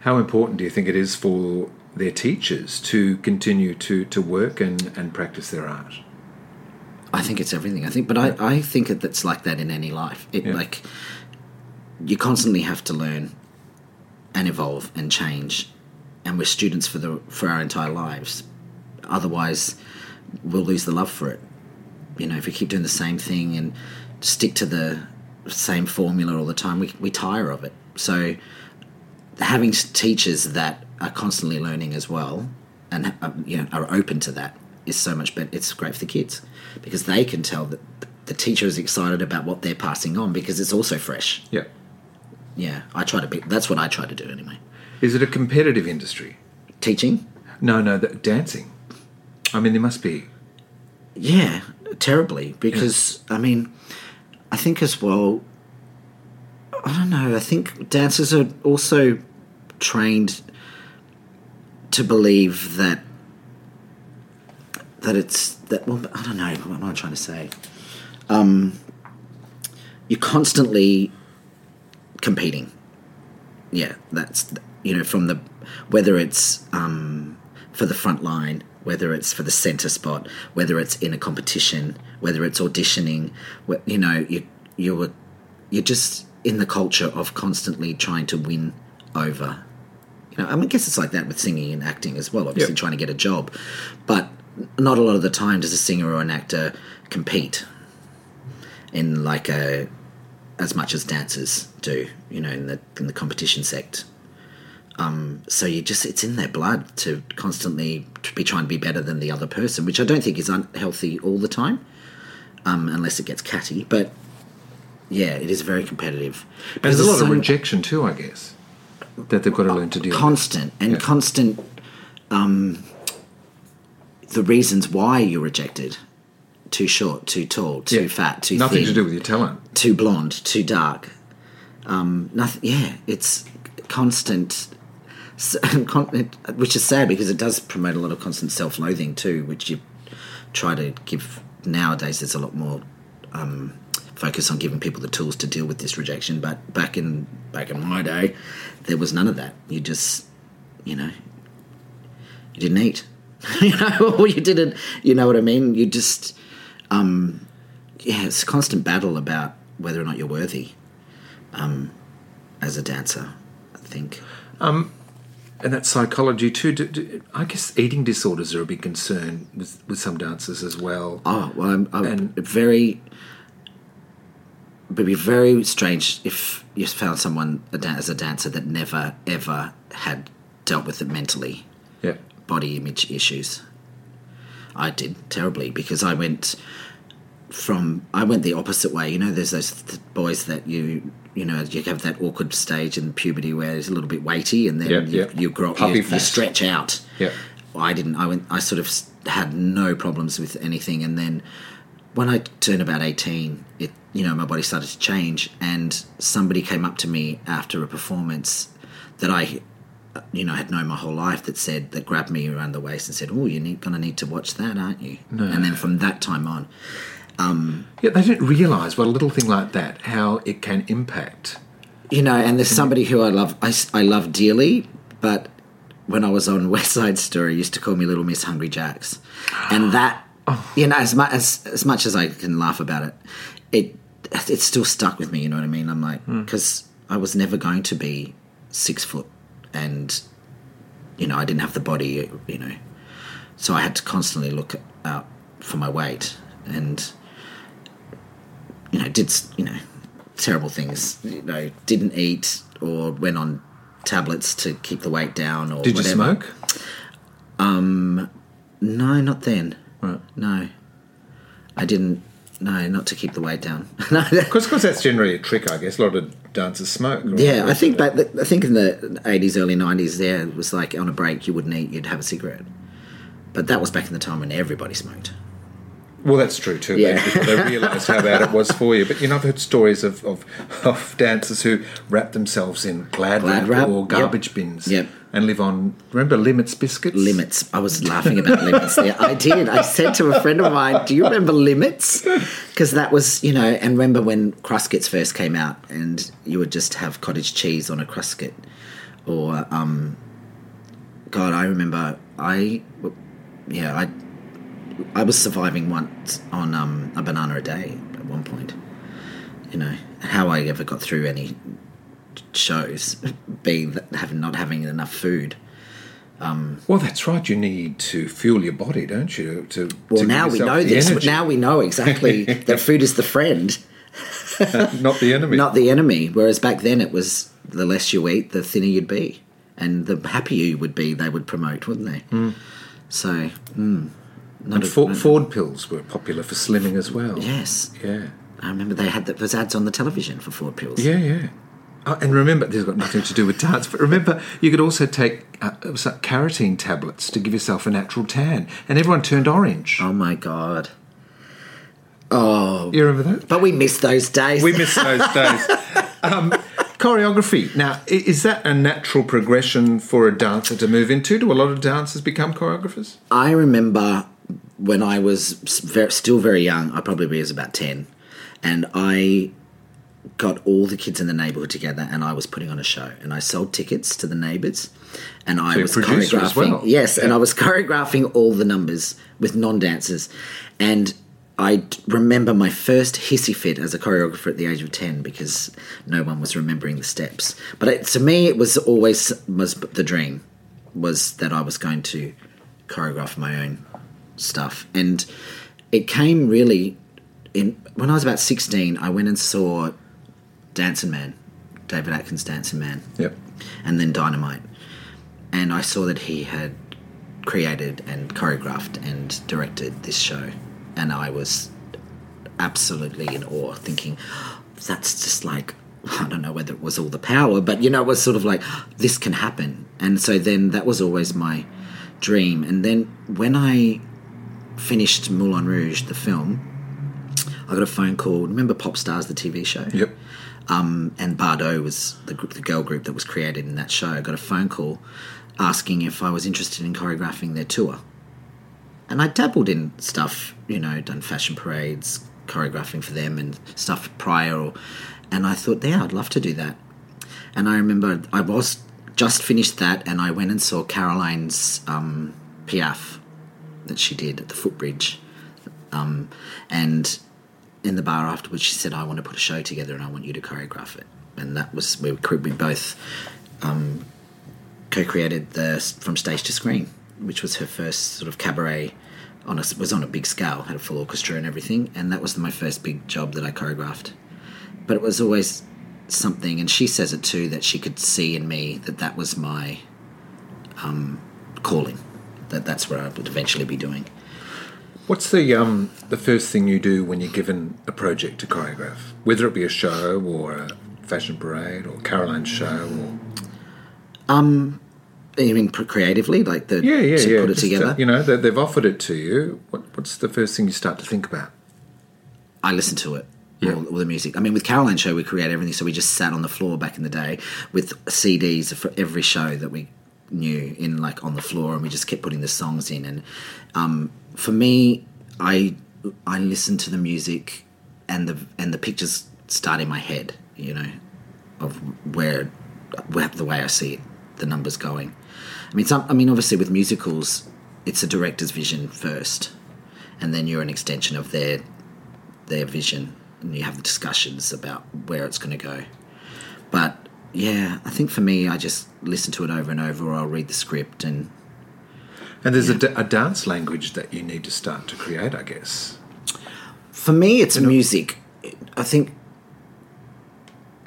How important do you think it is for their teachers to continue to, to work and, and practice their art? i think it's everything. I think but i i think that that's like that in any life. It Yeah. like you constantly have to learn and evolve and change and we're students for the for our entire lives. Otherwise we'll lose the love for it. You know if we keep doing the same thing and stick to the same formula all the time we, we tire of it so having teachers that are constantly learning as well and uh, you know are open to that is so much better it's great for the kids because they can tell that the teacher is excited about what they're passing on because it's also fresh Yeah. yeah i try to be that's what i try to do anyway Is it a competitive industry? teaching No, no, that dancing. I mean, there must be. Yeah, terribly. Because I mean, I think as well. I don't know. I think dancers are also trained to believe that that it's that. Well, I don't know. What am I trying to say? Um, you're constantly competing. Yeah, that's you know from the whether it's um, for the front line, whether it's for the center spot, whether it's in a competition, whether it's auditioning. You know, you you were you're just in the culture of constantly trying to win over. You know, I mean, I guess it's like that with singing and acting as well. Obviously, Yep. trying to get a job, but not a lot of the time does a singer or an actor compete in like a as much as dancers do. You know, in the in the competition sect. Um, so you just it's in their blood to constantly be trying to be better than the other person, which I don't think is unhealthy all the time, um, unless it gets catty. But yeah, it is very competitive. And there's a Because lot of rejection too, I guess, that they've got to learn to deal with. constant and Yeah. constant um, the reasons why you're rejected too short too tall too Yeah. fat too thin. Nothing thin to do with your talent. too blonde too dark um, nothing yeah it's constant s- con- it- which is sad because it does promote a lot of constant self-loathing too which you try to give nowadays there's a lot more um, focus on giving people the tools to deal with this rejection but back in back in my day there was none of that. You just you know you didn't eat. You know or you didn't you know what i mean? You just um yeah it's a constant battle about whether or not you're worthy um as a dancer i think And that psychology too. Do, do, I guess eating disorders are a big concern with, with some dancers as well. Oh well, I'm, I'm And- very. It would be very strange if you found someone as a dancer that never ever had dealt with it mentally, Yeah. body image issues. I did terribly because I went from I went the opposite way. You know, there's those th- boys that you you know you have that awkward stage in puberty where it's a little bit weighty, and then Yeah, you, yeah. you grow you, you stretch out. Yeah. I didn't. I went. I sort of had no problems with anything, and then when I turned about 18, it you know my body started to change, and somebody came up to me after a performance that I you know had known my whole life that said that grabbed me around the waist and said, "Oh, you're going to need to watch that, aren't you?" And then from that time on, Um, yeah, they didn't realise what a little thing like that, how it can impact. you know, and there's somebody who I love, I, I love dearly, but when I was on West Side Story, used to call me Little Miss Hungry Jacks, and that, oh. you know, as much as as much as I can laugh about it, it it still stuck with me. You know what I mean? I'm like, hmm. because I was never going to be six foot, and you know, I didn't have the body, you know, so I had to constantly look out for my weight and you know, did you know terrible things. You know, didn't eat or went on tablets to keep the weight down or Did you smoke? Um, No, not then. Right. No, I didn't. No, not to keep the weight down. No, Because that's generally a trick, I guess. A lot of dancers smoke. yeah, I think back. I think in the eighties, early nineties, there it was like on a break you wouldn't eat, you'd have a cigarette. But that was back in the time when everybody smoked. Well, that's true too. Yeah. Before they realised how bad it was for you. But you know, I've heard stories of, of, of dancers who wrap themselves in glad, Glad wrap, wrap, or yep. garbage bins Yep. and live on, remember Limits biscuits? Limits. I was laughing about limits there. I did. I said to a friend of mine, "Do you remember limits?" Because that was, you know, and remember when Cruskets first came out, and you would just have cottage cheese on a Crusket, or, um, God, I remember I, yeah, I, I was surviving once on um, a banana a day at one point. You know how I ever got through any shows, being that having not having enough food. Well, that's right. You need to fuel your body, don't you? To Well, to now we know this. energy, Now we know exactly that food is the friend, not the enemy. not the enemy. Whereas back then it was the less you eat, the thinner you'd be, and the happier you would be. They would promote, wouldn't they? So, mm, and Ford, Ford pills were popular for slimming as well. yes, Yeah. I remember they had the, those ads on the television for Ford pills. Yeah, yeah. Oh, and remember, this has got nothing to do with dance, but remember, you could also take uh, like carotene tablets to give yourself a natural tan, and everyone turned orange. Oh my god! Oh, You remember that? but we miss those days. We miss those days. Um, choreography. Now, is that a natural progression for a dancer to move into? Do a lot of dancers become choreographers? I remember when I was still very young, I probably was about 10, and I got all the kids in the neighborhood together and I was putting on a show and I sold tickets to the neighbors and I you're was choreographing well. yes and I was choreographing all the numbers with non-dancers and I remember my first hissy fit as a choreographer at the age of 10 because no one was remembering the steps but it, to me it was always was the dream was that I was going to choreograph my own stuff. And it came really in when I was about 16 I went and saw Dancing Man David Atkins Dancing Man. Yep. and then Dynamite. And I saw that he had created and choreographed and directed this show. And I was absolutely in awe thinking that's just like I don't know whether it was all the power but you know it was sort of like this can happen. And so then that was always my dream. And then when I finished Moulin Rouge the film I got a phone call remember Pop Stars the TV show Yep. um, and Bardot was the, gr- the girl group that was created in that show. I got a phone call asking if I was interested in choreographing their tour. And I dabbled in stuff, you know, done fashion parades, choreographing for them and stuff prior. Or, and I thought, yeah, I'd love to do that. And I remember I was just finished that and I went and saw Caroline's um, Piaf that she did at the footbridge. Um, and in the bar afterwards, she said, "I want to put a show together, and I want you to choreograph it." And that was we, both um, co-created the from stage to screen, which was her first sort of cabaret. On a, was on a big scale, had a full orchestra and everything, and that was my first big job that I choreographed. But it was always something, and she says it too that she could see in me that that was my um, calling, that that's what I would eventually be doing. What's the um the first thing you do when you're given a project to choreograph, whether it be a show or a fashion parade or Caroline's show or You mean creatively, like the yeah yeah to yeah put it just, together? you know they, they've offered it to you. What, what's the first thing you start to think about? I listen to it. Yeah. All, all the music. I mean, with Caroline Show, we create everything. So we just sat on the floor back in the day with CDs for every show that we knew in like on the floor, and we just kept putting the songs in. And um, for me, I I listen to the music, and the and the pictures start in my head. You know, of where, where the way I see it, the numbers going. I mean, some, I mean, obviously with musicals, it's a director's vision first, and then you're an extension of their their vision, and you have the discussions about where it's going to go. But yeah, I think for me, I just listen to it over and over, or I'll read the script, and And there's a a, a dance language that you need to start to create, I guess. for me, it's music. I think.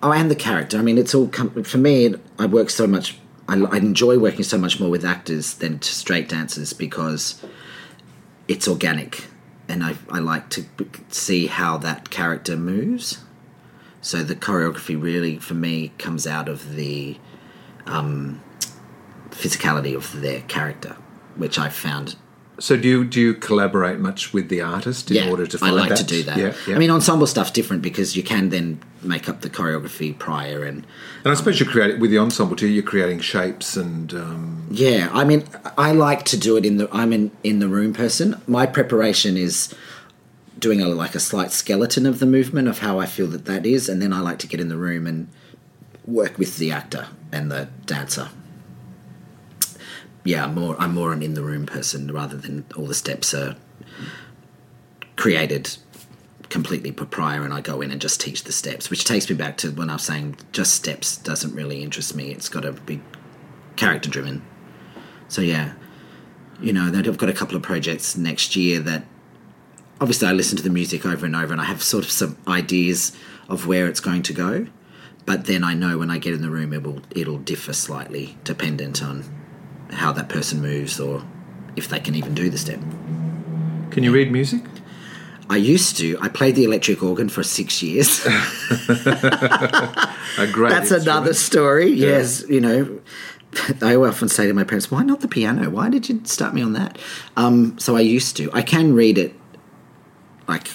Oh, and the character. I mean, it's all come for me. I work so much. I, I enjoy working so much more with actors than to straight dancers because it's organic, and I I like to see how that character moves. So the choreography really, for me, comes out of the um, physicality of their character, which I found So do you do you collaborate much with the artist in order to Find I like that? to do that. Yeah, yeah. I mean, ensemble stuff's different because you can then make up the choreography prior and and I suppose you're creating with the ensemble too. You're creating shapes and um, yeah. I mean, I like to do it in the. I'm an in the room person. My preparation is doing a like a slight skeleton of the movement of how I feel that that is, and then I like to get in the room and work with the actor and the dancer. Yeah, I'm more I'm more an in the room person rather than all the steps are created completely prior and I go in and just teach the steps, which takes me back to when I was saying just steps doesn't really interest me. It's got to be character driven. So yeah, you know, I've got a couple of projects next year that obviously I listen to the music over and over and I have sort of some ideas of where it's going to go. But then I know when I get in the room it will it'll differ slightly dependent on how that person moves or if they can even do the step. can you read music? I used to. I played the electric organ for six years. A great. That's another story. Yes, you know, I often say to my parents, "Why not the piano? Why did you start me on that?" Um, so I used to. I can read it, like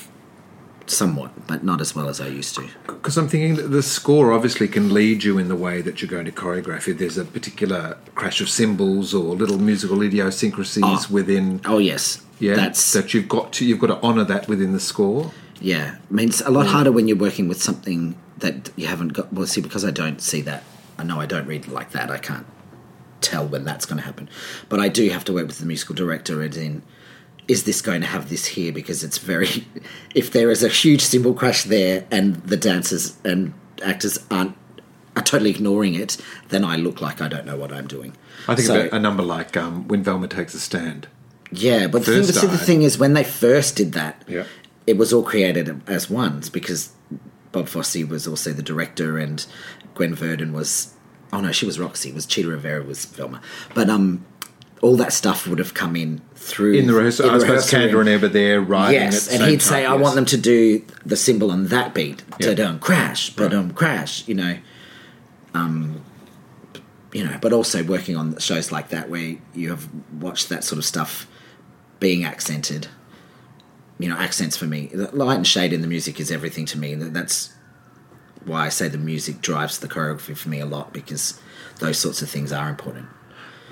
somewhat, but not as well as I used to. Because I'm thinking that the score obviously can lead you in the way that you're going to choreograph. If there's a particular crash of cymbals or little musical idiosyncrasies Oh. within, Oh yes, yeah, that's that you've got to you've got to honour that within the score. Yeah, I mean, it's a lot harder when you're working with something that you haven't got. Well, see, because I don't see that. I know I don't read like that. I can't tell when that's going to happen. But I do have to work with the musical director and in, is this going to have this here? Because it's very. If there is a huge cymbal crash there and the dancers and actors aren't are totally ignoring it, then I look like I don't know what I'm doing. I think So- about a number like um, when Velma takes a stand. yeah, but the thing, see, the thing is, when they first did that, Yeah. it was all created as ones because Bob Fosse was also the director and Gwen Verdon was. Oh no, she was Roxy. Was Chita Rivera was Velma, but um, all that stuff would have come in through In the rehearsal, in I suppose rehearsal Kander and Ebb there writing Yes, the and he'd say, "I yes. want them to do the cymbal on that beat, Yeah. da-dum, crash, ba-dum, crash." You know, um, you know, but also working on shows like that where you have watched that sort of stuff being accented. You know, accents for me, light and shade in the music is everything to me. and That's why I say the music drives the choreography for me a lot because those sorts of things are important.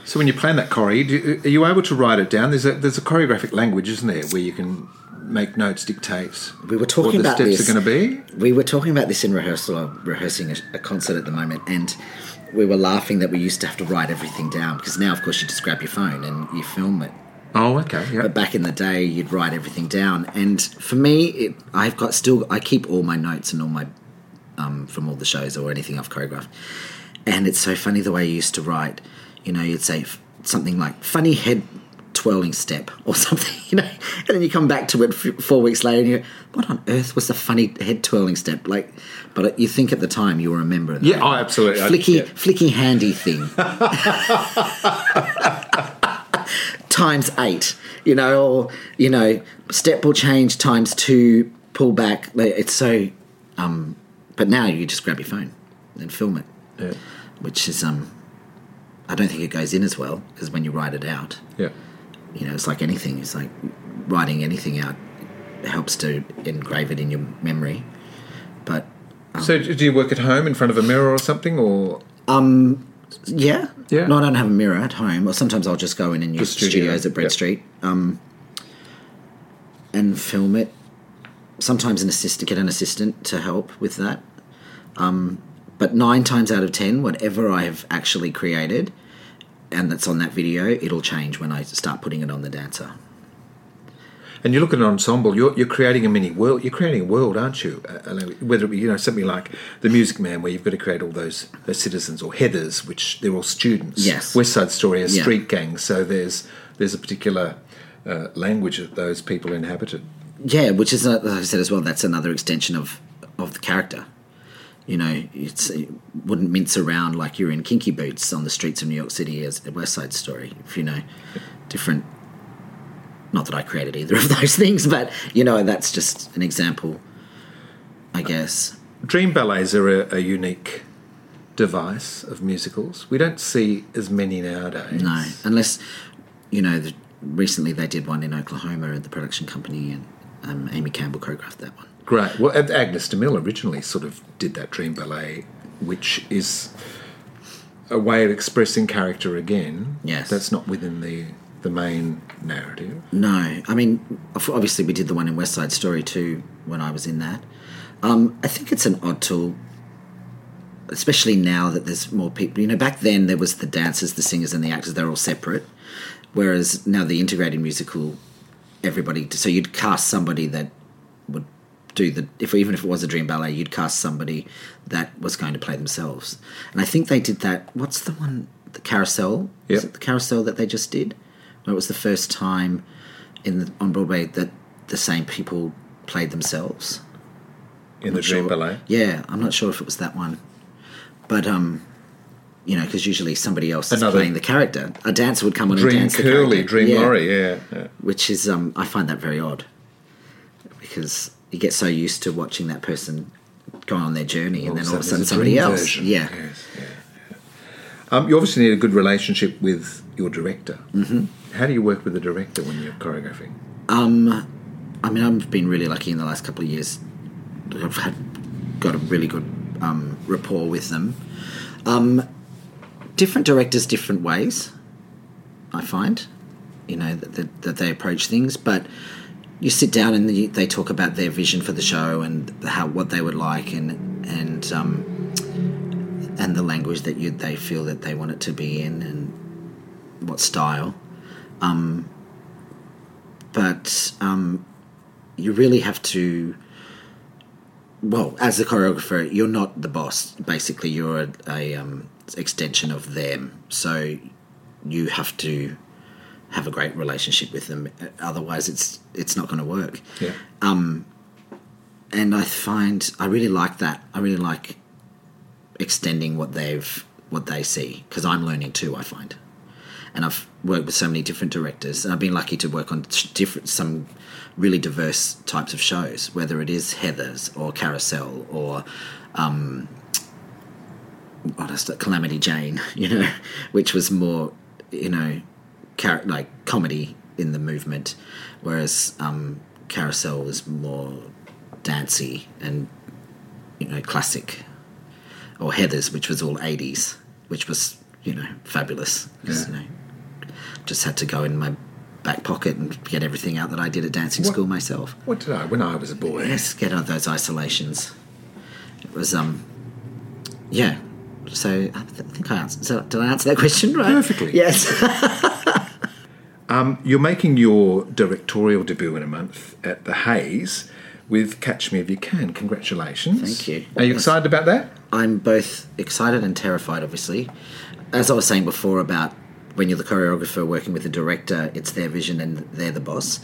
So when you plan that do, are you able to write it down? There's a there's a choreographic language, isn't there, where you can make notes, dictate. We were talking what the about steps this. are going to be. We were talking about this in rehearsal. I'm rehearsing a, a concert at the moment, and we were laughing that we used to have to write everything down because now, of course, you just grab your phone and you film it. Oh, okay, yeah. But back in the day, you'd write everything down, and for me, it, I've got still I keep all my notes and all my um, from all the shows or anything I've choreographed. And it's so funny the way you used to write. You know, you'd say f- something like "funny head twirling step" or something. You know, and then you come back to it f- four weeks later, and you, what on earth was the funny head twirling step? Like, but you think at the time you were a member of that. Yeah, oh, absolutely. I- Flicky, yeah. flicky handy thing. times eight, you know, or you know, step will change times two, pull back. It's so, um, but now you just grab your phone and film it, yeah. which is um, I don't think it goes in as well because when you write it out, yeah. you know, it's like anything. It's like writing anything out. helps to engrave it in your memory. But So, do you work at home in front of a mirror or something, or um, yeah, Yeah. No, I don't have a mirror at home. Or sometimes I'll just go in and use studio, studios at Brent yeah. Street um, and film it. Sometimes an assistant, get an assistant to help with that. Um, but nine times out of ten, whatever I have actually created, and that's on that video, it'll change when I start putting it on the dancer. And you look at an ensemble, you're, you're creating a mini world. You're creating a world, aren't you? Uh, uh, Whether it be you know something like the Music Man, where you've got to create all those, those citizens, or Heathers, which they're all students. Yes. West Side Story, a Yeah. street gang. So there's there's a particular uh, language that those people inhabited. Yeah, which is uh, like I said as well. That's another extension of of the character. You know, it's, it wouldn't mince around like you're in kinky boots on the streets of New York City as a West Side Story. If you know, different. Not that I created either of those things, but you know, that's just an example. I guess. Dream ballets are a, a unique device of musicals. We don't see as many nowadays. No, unless you know. The, recently, they did one in Oklahoma at the production company, and um, Amy Campbell choreographed that one. Great. Well, Agnes de Mille originally sort of did that dream ballet, which is a way of expressing character again. Yes. That's not within the the main narrative. No, I mean, obviously we did the one in West Side Story too when I was in that. Um, I think it's an odd tool, especially now that there's more people. You know, back then there was the dancers, the singers, and the actors. They're all separate, whereas now the integrated musical, everybody. So you'd cast somebody that would do the if even if it was a dream ballet, you'd cast somebody that was going to play themselves. And I think they did that. What's the one? The carousel. Yep. Is it the carousel that they just did? It was the first time in the, on Broadway that the same people played themselves. In the dream sure. ballet. Yeah, I'm not sure if it was that one, but um, you know, because usually somebody else is Another- playing the character. A dancer would come on and Dream dance the Curly, character. Dream Yeah. Laurie, yeah. yeah. which is um, I find that very odd because you get so used to watching that person go on their journey, and then all of a sudden somebody else. Yeah, Yes, yeah, yeah. Um, you obviously need a good relationship with your director. Mm-hmm. How do you work with the director when you're choreographing? Um, I mean, I've been really lucky in the last couple of years. I've had got a really good um, rapport with them. Um, different directors, different ways. I find, you know, that, that, that they approach things, but you sit down and they talk about their vision for the show and how what they would like and and um, and the language that you they feel that they want it to be in and what style. Um, but um, you really have to. Well, as a choreographer, you're not the boss. Basically, you're a, a um, extension of them. So you have to have a great relationship with them. Otherwise, it's it's not going to work. Yeah. Um, And I find I really like that. I really like extending what they've what they see because I'm learning too. I find, and I've worked with so many different directors, and I've been lucky to work on different some really diverse types of shows, whether it is Heather's or Carousel or um, what is that, Calamity Jane, you know, which was more, you know, char- like comedy in the movement, whereas um, Carousel was more dancey and you know classic, or Heather's, which was all eighties, which was you know fabulous. Yeah. You know, just had to go in my back pocket and get everything out that I did at dancing What- school myself. What did I, when I was a boy? Yes, get out of those isolations. It was um, yeah. So I th- think I answered. So did I answer that question right? Perfectly. Yes. Um, you're making your directorial debut in a month at the Hayes with Catch Me If You Can. Congratulations. Thank you. Are you Yes. excited about that? I'm both excited and terrified. Obviously, as I was saying before about when you're the choreographer working with the director, it's their vision and they're the boss.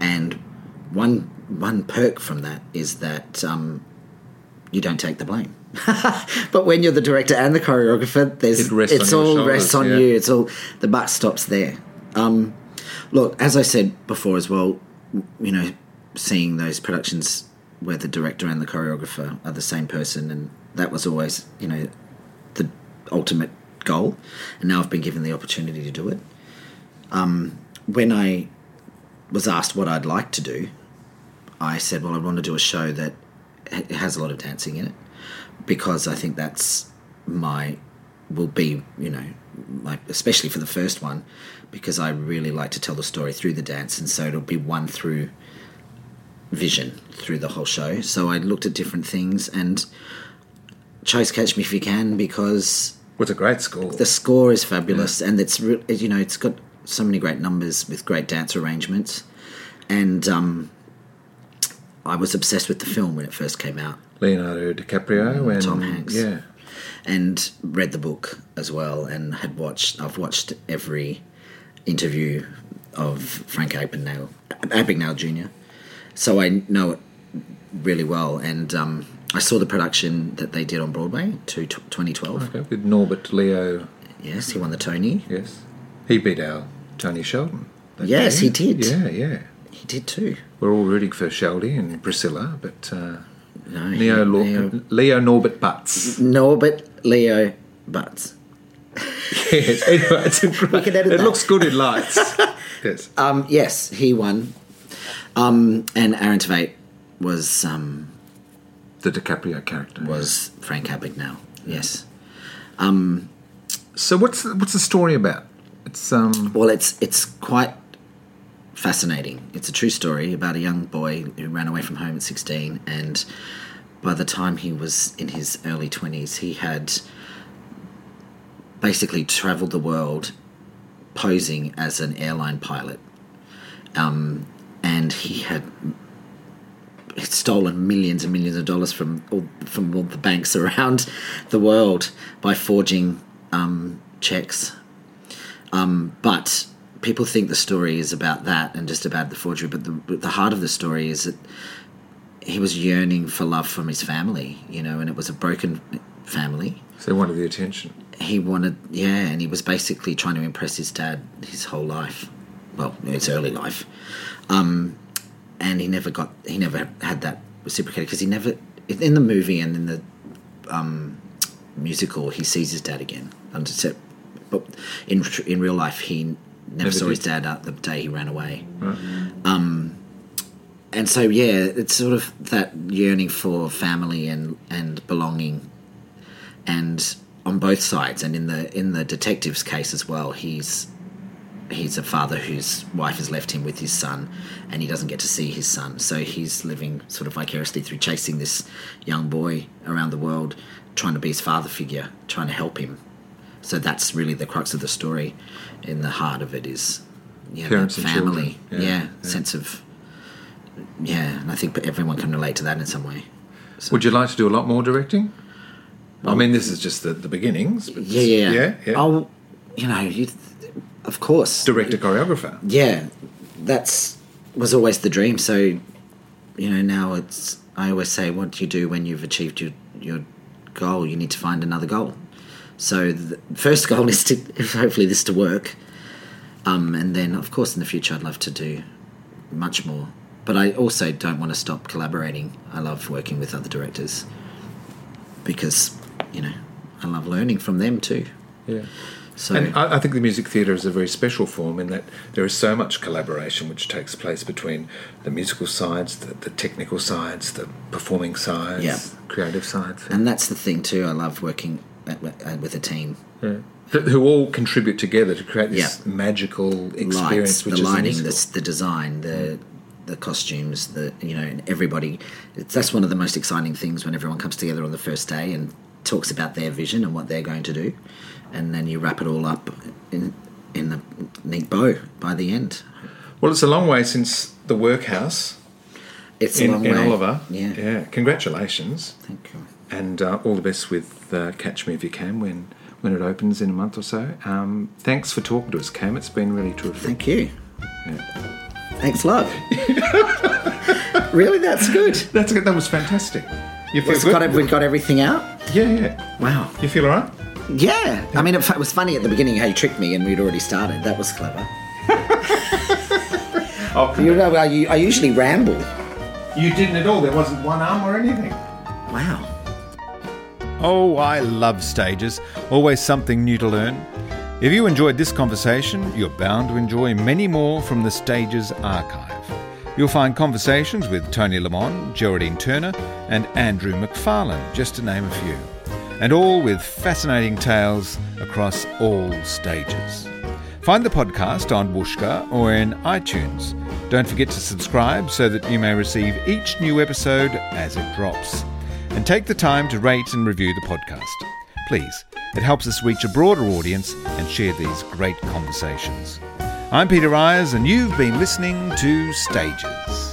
And one one perk from that is that um, you don't take the blame. but when you're the director and the choreographer, there's It rests it's all rests on yeah. you. It's all the buck stops there. Um, look, as I said before as well, you know, seeing those productions where the director and the choreographer are the same person, and that was always, you know, the ultimate goal. And now I've been given the opportunity to do it. Um, when I was asked what I'd like to do, I said, well, I want to do a show that has a lot of dancing in it because I think that's my will be you know my especially for the first one because I really like to tell the story through the dance and so it'll be one through vision through the whole show. So I looked at different things and chose Catch Me If You Can because What's a great score? the score is fabulous and it's re- you know it's got so many great numbers with great dance arrangements and um, I was obsessed with the film when it first came out Leonardo DiCaprio and Tom Hanks. Yeah. And read the book as well and had watched I've watched every interview of Frank Abagnale, Abagnale Jr. So I know it really well and um, I saw the production that they did on Broadway to t- 2012. Okay, with Norbert Leo. Yes, he won the Tony. Yes. He beat our Tony Sheldon. Yes, day. he did. Yeah, yeah. He did too. We're all rooting for Sheldy and Priscilla, but uh, No, Leo, Leo, Leo Norbert Butz. Norbert Leo Butz. yes, anyway, it's a can edit it that. looks good in lights. yes. Um, yes, he won. Um, and Aaron Tveit was um, The DiCaprio character. was Frank Abagnale. Yes. So what's the, what's the story about? It's um Well, it's it's quite fascinating. It's a true story about a young boy who ran away from home at 16 and by the time he was in his early 20s, he had basically traveled the world posing as an airline pilot. Um, and he had stolen millions and millions of dollars from all, from all the banks around the world by forging um, checks Um, but people think the story is about that and just about the forgery. But the, the heart of the story is that he was yearning for love from his family, you know, and it was a broken family. so he wanted the attention. He wanted, yeah, and he was basically trying to impress his dad his whole life. Well, his early life. Um, and he never got, he never had that reciprocated because he never, in the movie and in the um, musical, he sees his dad again. But in in real life, he never, Never saw did. his dad the day he ran away. Um, and so yeah, it's sort of that yearning for family and and belonging, and on both sides. And in the in the detective's case as well, he's he's a father whose wife has left him with his son, and he doesn't get to see his son. So he's living sort of vicariously through chasing this young boy around the world, trying to be his father figure, trying to help him. So that's really the crux of the story. In the heart of it is, yeah, Parents and family, children. yeah, Yeah, yeah. sense of, yeah, and I think everyone can relate to that in some way. Would you like to do a lot more directing? I mean, this is just the, the beginnings. Yeah, yeah, yeah, yeah. Oh, you know, you, of course, Director choreographer. yeah, that's was always the dream. So, you know, now it's I always say, what do you do when you've achieved your your goal? You need to find another goal. So the first goal is to hopefully this to work, um, and then of course in the future I'd love to do much more. But I also don't want to stop collaborating. I love working with other directors because you know I love learning from them too. Yeah. So And I, I think the music theatre is a very special form in that there is so much collaboration which takes place between the musical sides, the, the technical sides, the performing sides, Yeah. creative sides, and that's the thing too. I love working at, uh, with a team. yeah. Who- who all contribute together to create this Yeah. magical experience, Lights, which the is lighting, the the, the design, the the costumes, the you know, and everybody. It's, that's one of the most exciting things when everyone comes together on the first day and talks about their vision and what they're going to do, and then you wrap it all up in in a neat bow by the end. Well, it's a long way since the workhouse It's in, a long in way. Oliver. Yeah. yeah. Congratulations. Thank you. and uh, all the best with uh, Catch Me If You Can when when it opens in a month or so. Um, thanks for talking to us, Cam. It's been really terrific. Thank you. Yeah. Thanks, love. really, that's good. That's good. that was fantastic. You feel We've good? got, we've got everything out. yeah, yeah. Wow. You feel all right? Yeah. I mean, it, it was funny at the beginning how you tricked me and we'd already started. That was clever. Oh, You know, I, I usually ramble. you didn't at all. There wasn't one arm or anything. Wow. Oh, I love stages. Always something new to learn. If you enjoyed this conversation, you're bound to enjoy many more from the Stages archive. You'll find conversations with Tony Lamont, Geraldine Turner, and Andrew McFarlane, just to name a few. And all with fascinating tales across all stages. Find the podcast on Whooshkaa or in iTunes. Don't forget to subscribe so that you may receive each new episode as it drops. And take the time to rate and review the podcast. Please, it helps us reach a broader audience and share these great conversations. I'm Peter Ayres, and you've been listening to Stages.